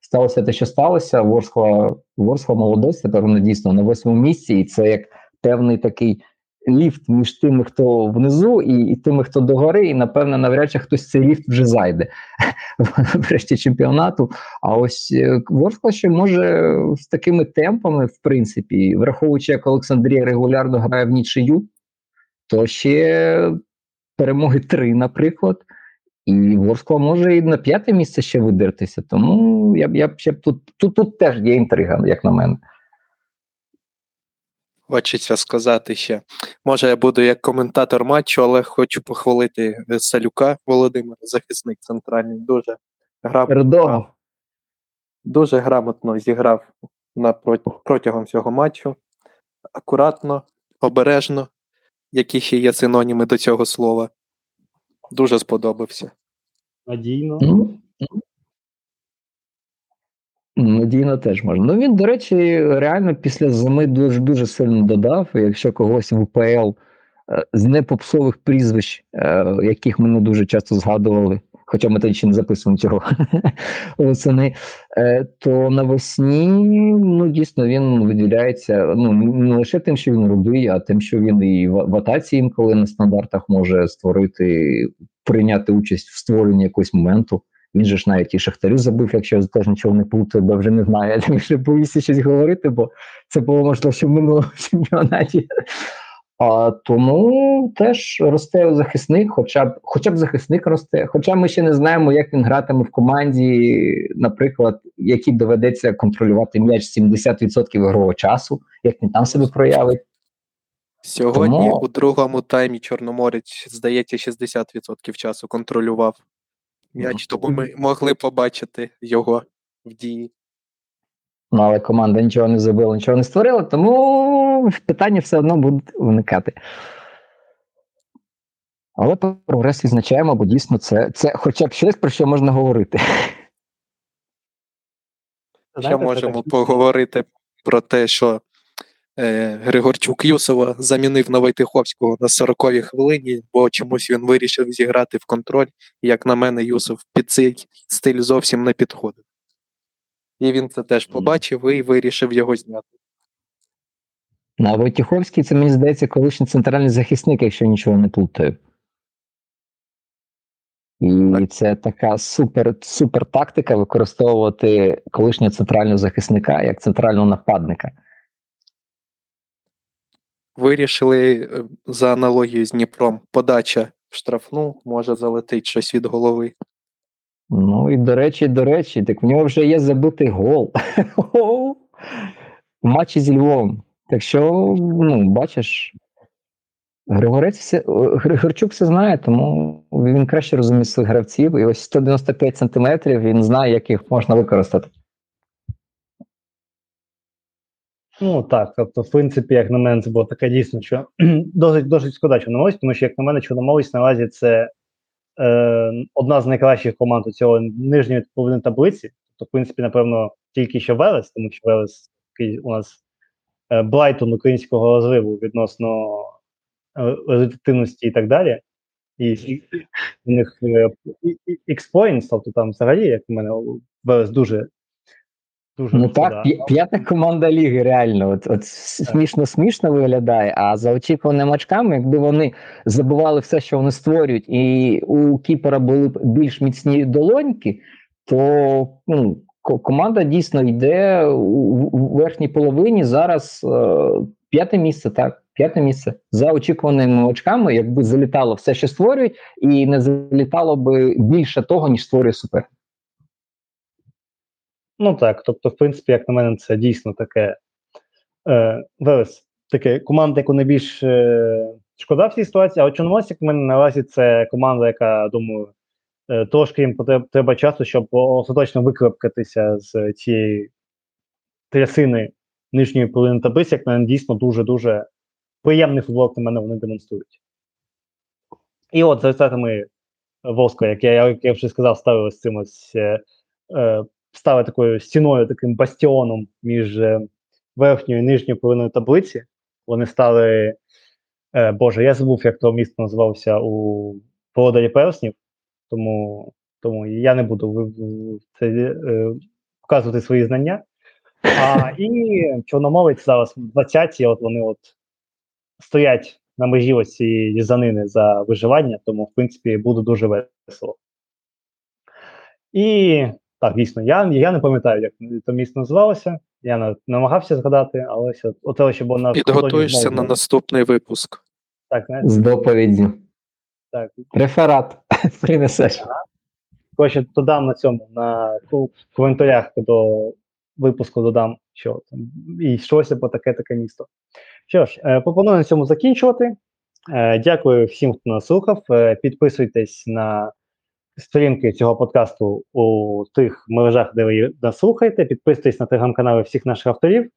сталося те, що сталося. Ворскла, Ворскла молодець, тепер вона дійсно на восьмому місці, і це як певний такий ліфт між тими, хто внизу, і, і тими, хто догори, і напевно, навряд чи хтось цей ліфт вже зайде [LAUGHS] врешті чемпіонату. А ось е, Ворскла ще може з такими темпами, в принципі, враховуючи, як Олександрія регулярно грає в нічию, то ще перемоги три, наприклад. І Ворскла може і на п'яте місце ще видертися. Тому я б я б ще тут, тут, тут теж є інтрига, як на мене. Хочеться сказати ще. Може, я буду як коментатор матчу, але хочу похвалити Салюка Володимира, захисник центральний. Дуже Передовго. дуже грамотно зіграв на протягом всього матчу. Акуратно, обережно, які ще є синоніми до цього слова. Дуже сподобався. Надійно. Ну, ну, Надійно теж можна. Ну він, до речі, реально після зими дуже дуже сильно додав. Якщо когось в УПЛ е, з непопсових прізвищ, е, яких ми не дуже часто згадували, хоча ми тоді ще не записуємо цього [LAUGHS] восени, е, то навесні ну дійсно він виділяється ну не лише тим, що він рудий, а тим, що він і в, атаці інколи на стандартах може створити, прийняти участь в створенні якогось моменту. Він же ж навіть і Шахтарю забив, якщо я теж нічого не плутаю, бо вже не знаю. [LAUGHS] Я вже боюся щось говорити, бо це було можливо ще в минулому чемпіонаті. А, тому теж росте захисник, хоча б хоча б захисник росте. Хоча ми ще не знаємо, як він гратиме в команді, наприклад, який доведеться контролювати м'яч 70% ігрового часу, як він там себе проявить. Сьогодні Тому- у другому таймі Чорноморець, здається, 60% часу контролював м'яч, тому ми могли побачити його в дії. Ну, але команда нічого не забила, нічого не створила, тому питання все одно будуть виникати. Але прогрес відзначаємо, бо дійсно це, це хоча б щось, про що можна говорити. Ще можемо поговорити про те, що е, Григорчук Юсова замінив на Войтиховського на 40-й хвилині, бо чомусь він вирішив зіграти в контроль. Як на мене, Юсов під цей стиль зовсім не підходив. І він це теж побачив і вирішив його зняти. На Войтіховський, це мені здається, колишній центральний захисник, якщо нічого не плутаю. І Так. це така супер, супер тактика використовувати колишнього центрального захисника як центрального нападника. Вирішили е, за аналогією з Дніпром, подача в штрафну, може залетить щось від голови. Ну і до речі, до речі, так в нього вже є забитий гол [LAUGHS] в матчі зі Львовом. Так що, ну, бачиш, Григорець все, Григорчук все знає, тому він краще розуміє своїх гравців. І ось 195 сантиметрів він знає, як їх можна використати. Ну так, тобто, в принципі, як на мене, це було таке дійсно, що [CLEARS THROAT] досить досить шкода Чорноморець, тому що, як на мене, Чорноморець наразі це е, одна з найкращих команд у цього нижньої половини таблиці. Тобто, в принципі, напевно, тільки що Велес, тому що Велес у нас е, Брайтон українського розриву відносно е, результативності і так далі. І, у них е, X-Points, тобто там взагалі, як у мене, Велес дуже. Дуже Ну так, п'я- п'ята команда ліги, реально. От, от смішно смішно виглядає. А за очікуваними очками, якби вони забували все, що вони створюють, і у Кіпера були б більш міцні долоньки, то ну, команда дійсно йде у, верхній половині. Зараз е, п'яте місце, так. П'яте місце за очікуваними очками, якби залітало все, що створюють, і не залітало би більше того, ніж створює супер. Ну так, тобто, в принципі, як на мене, це дійсно таке е, Велес, таке команда, яку найбільш е, шкода в цій ситуації, а от Чорноморець, як мене, наразі це команда, яка, думаю, е, трошки їм треба часу, щоб остаточно викрепкатися з цієї трясини нижньої половини таблиці, як мене, дійсно дуже-дуже приємний футбол, на мене, вони демонструють. І от за рецептами воску, як я, як я вже сказав, ставили з цим ось е, е, стали такою стіною, таким бастіоном між е, верхньою і нижньою половиною таблиці. Вони стали. Е, Боже, я забув, як то місто називався у Володарі Перснів, тому, тому я не буду це, е, показувати свої знання. А, і чорномовець зараз в 20-ті, от вони от стоять на межі ось цієї різанини за виживання, тому, в принципі, буде дуже весело. І так, дійсно, я, я не пам'ятаю, як це місто називалося. Я намагався згадати, але ось от, от щоб на Підготуєшся на наступний випуск. Так, знаєте, З доповіддю. так. Реферат [LAUGHS] принесеш. Коротше, додам на цьому, на в коментарях до випуску додам, що там і щось по таке таке місто. Що ж, е, пропоную на цьому закінчувати. Е, Дякую всім, хто нас слухав. Е, Підписуйтесь на сторінки цього подкасту у тих мережах, де ви нас слухаєте. Підписуйтесь на телеграм-канали всіх наших авторів.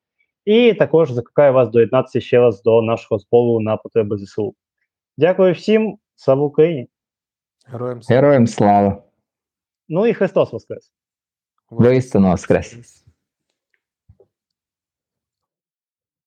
І також закликаю вас доєднатися ще раз до нашого збору на потреби ЗСУ. Дякую всім, слава Україні! Героям слава. Героям слава. Ну і Христос Воскрес! Воістину воскрес.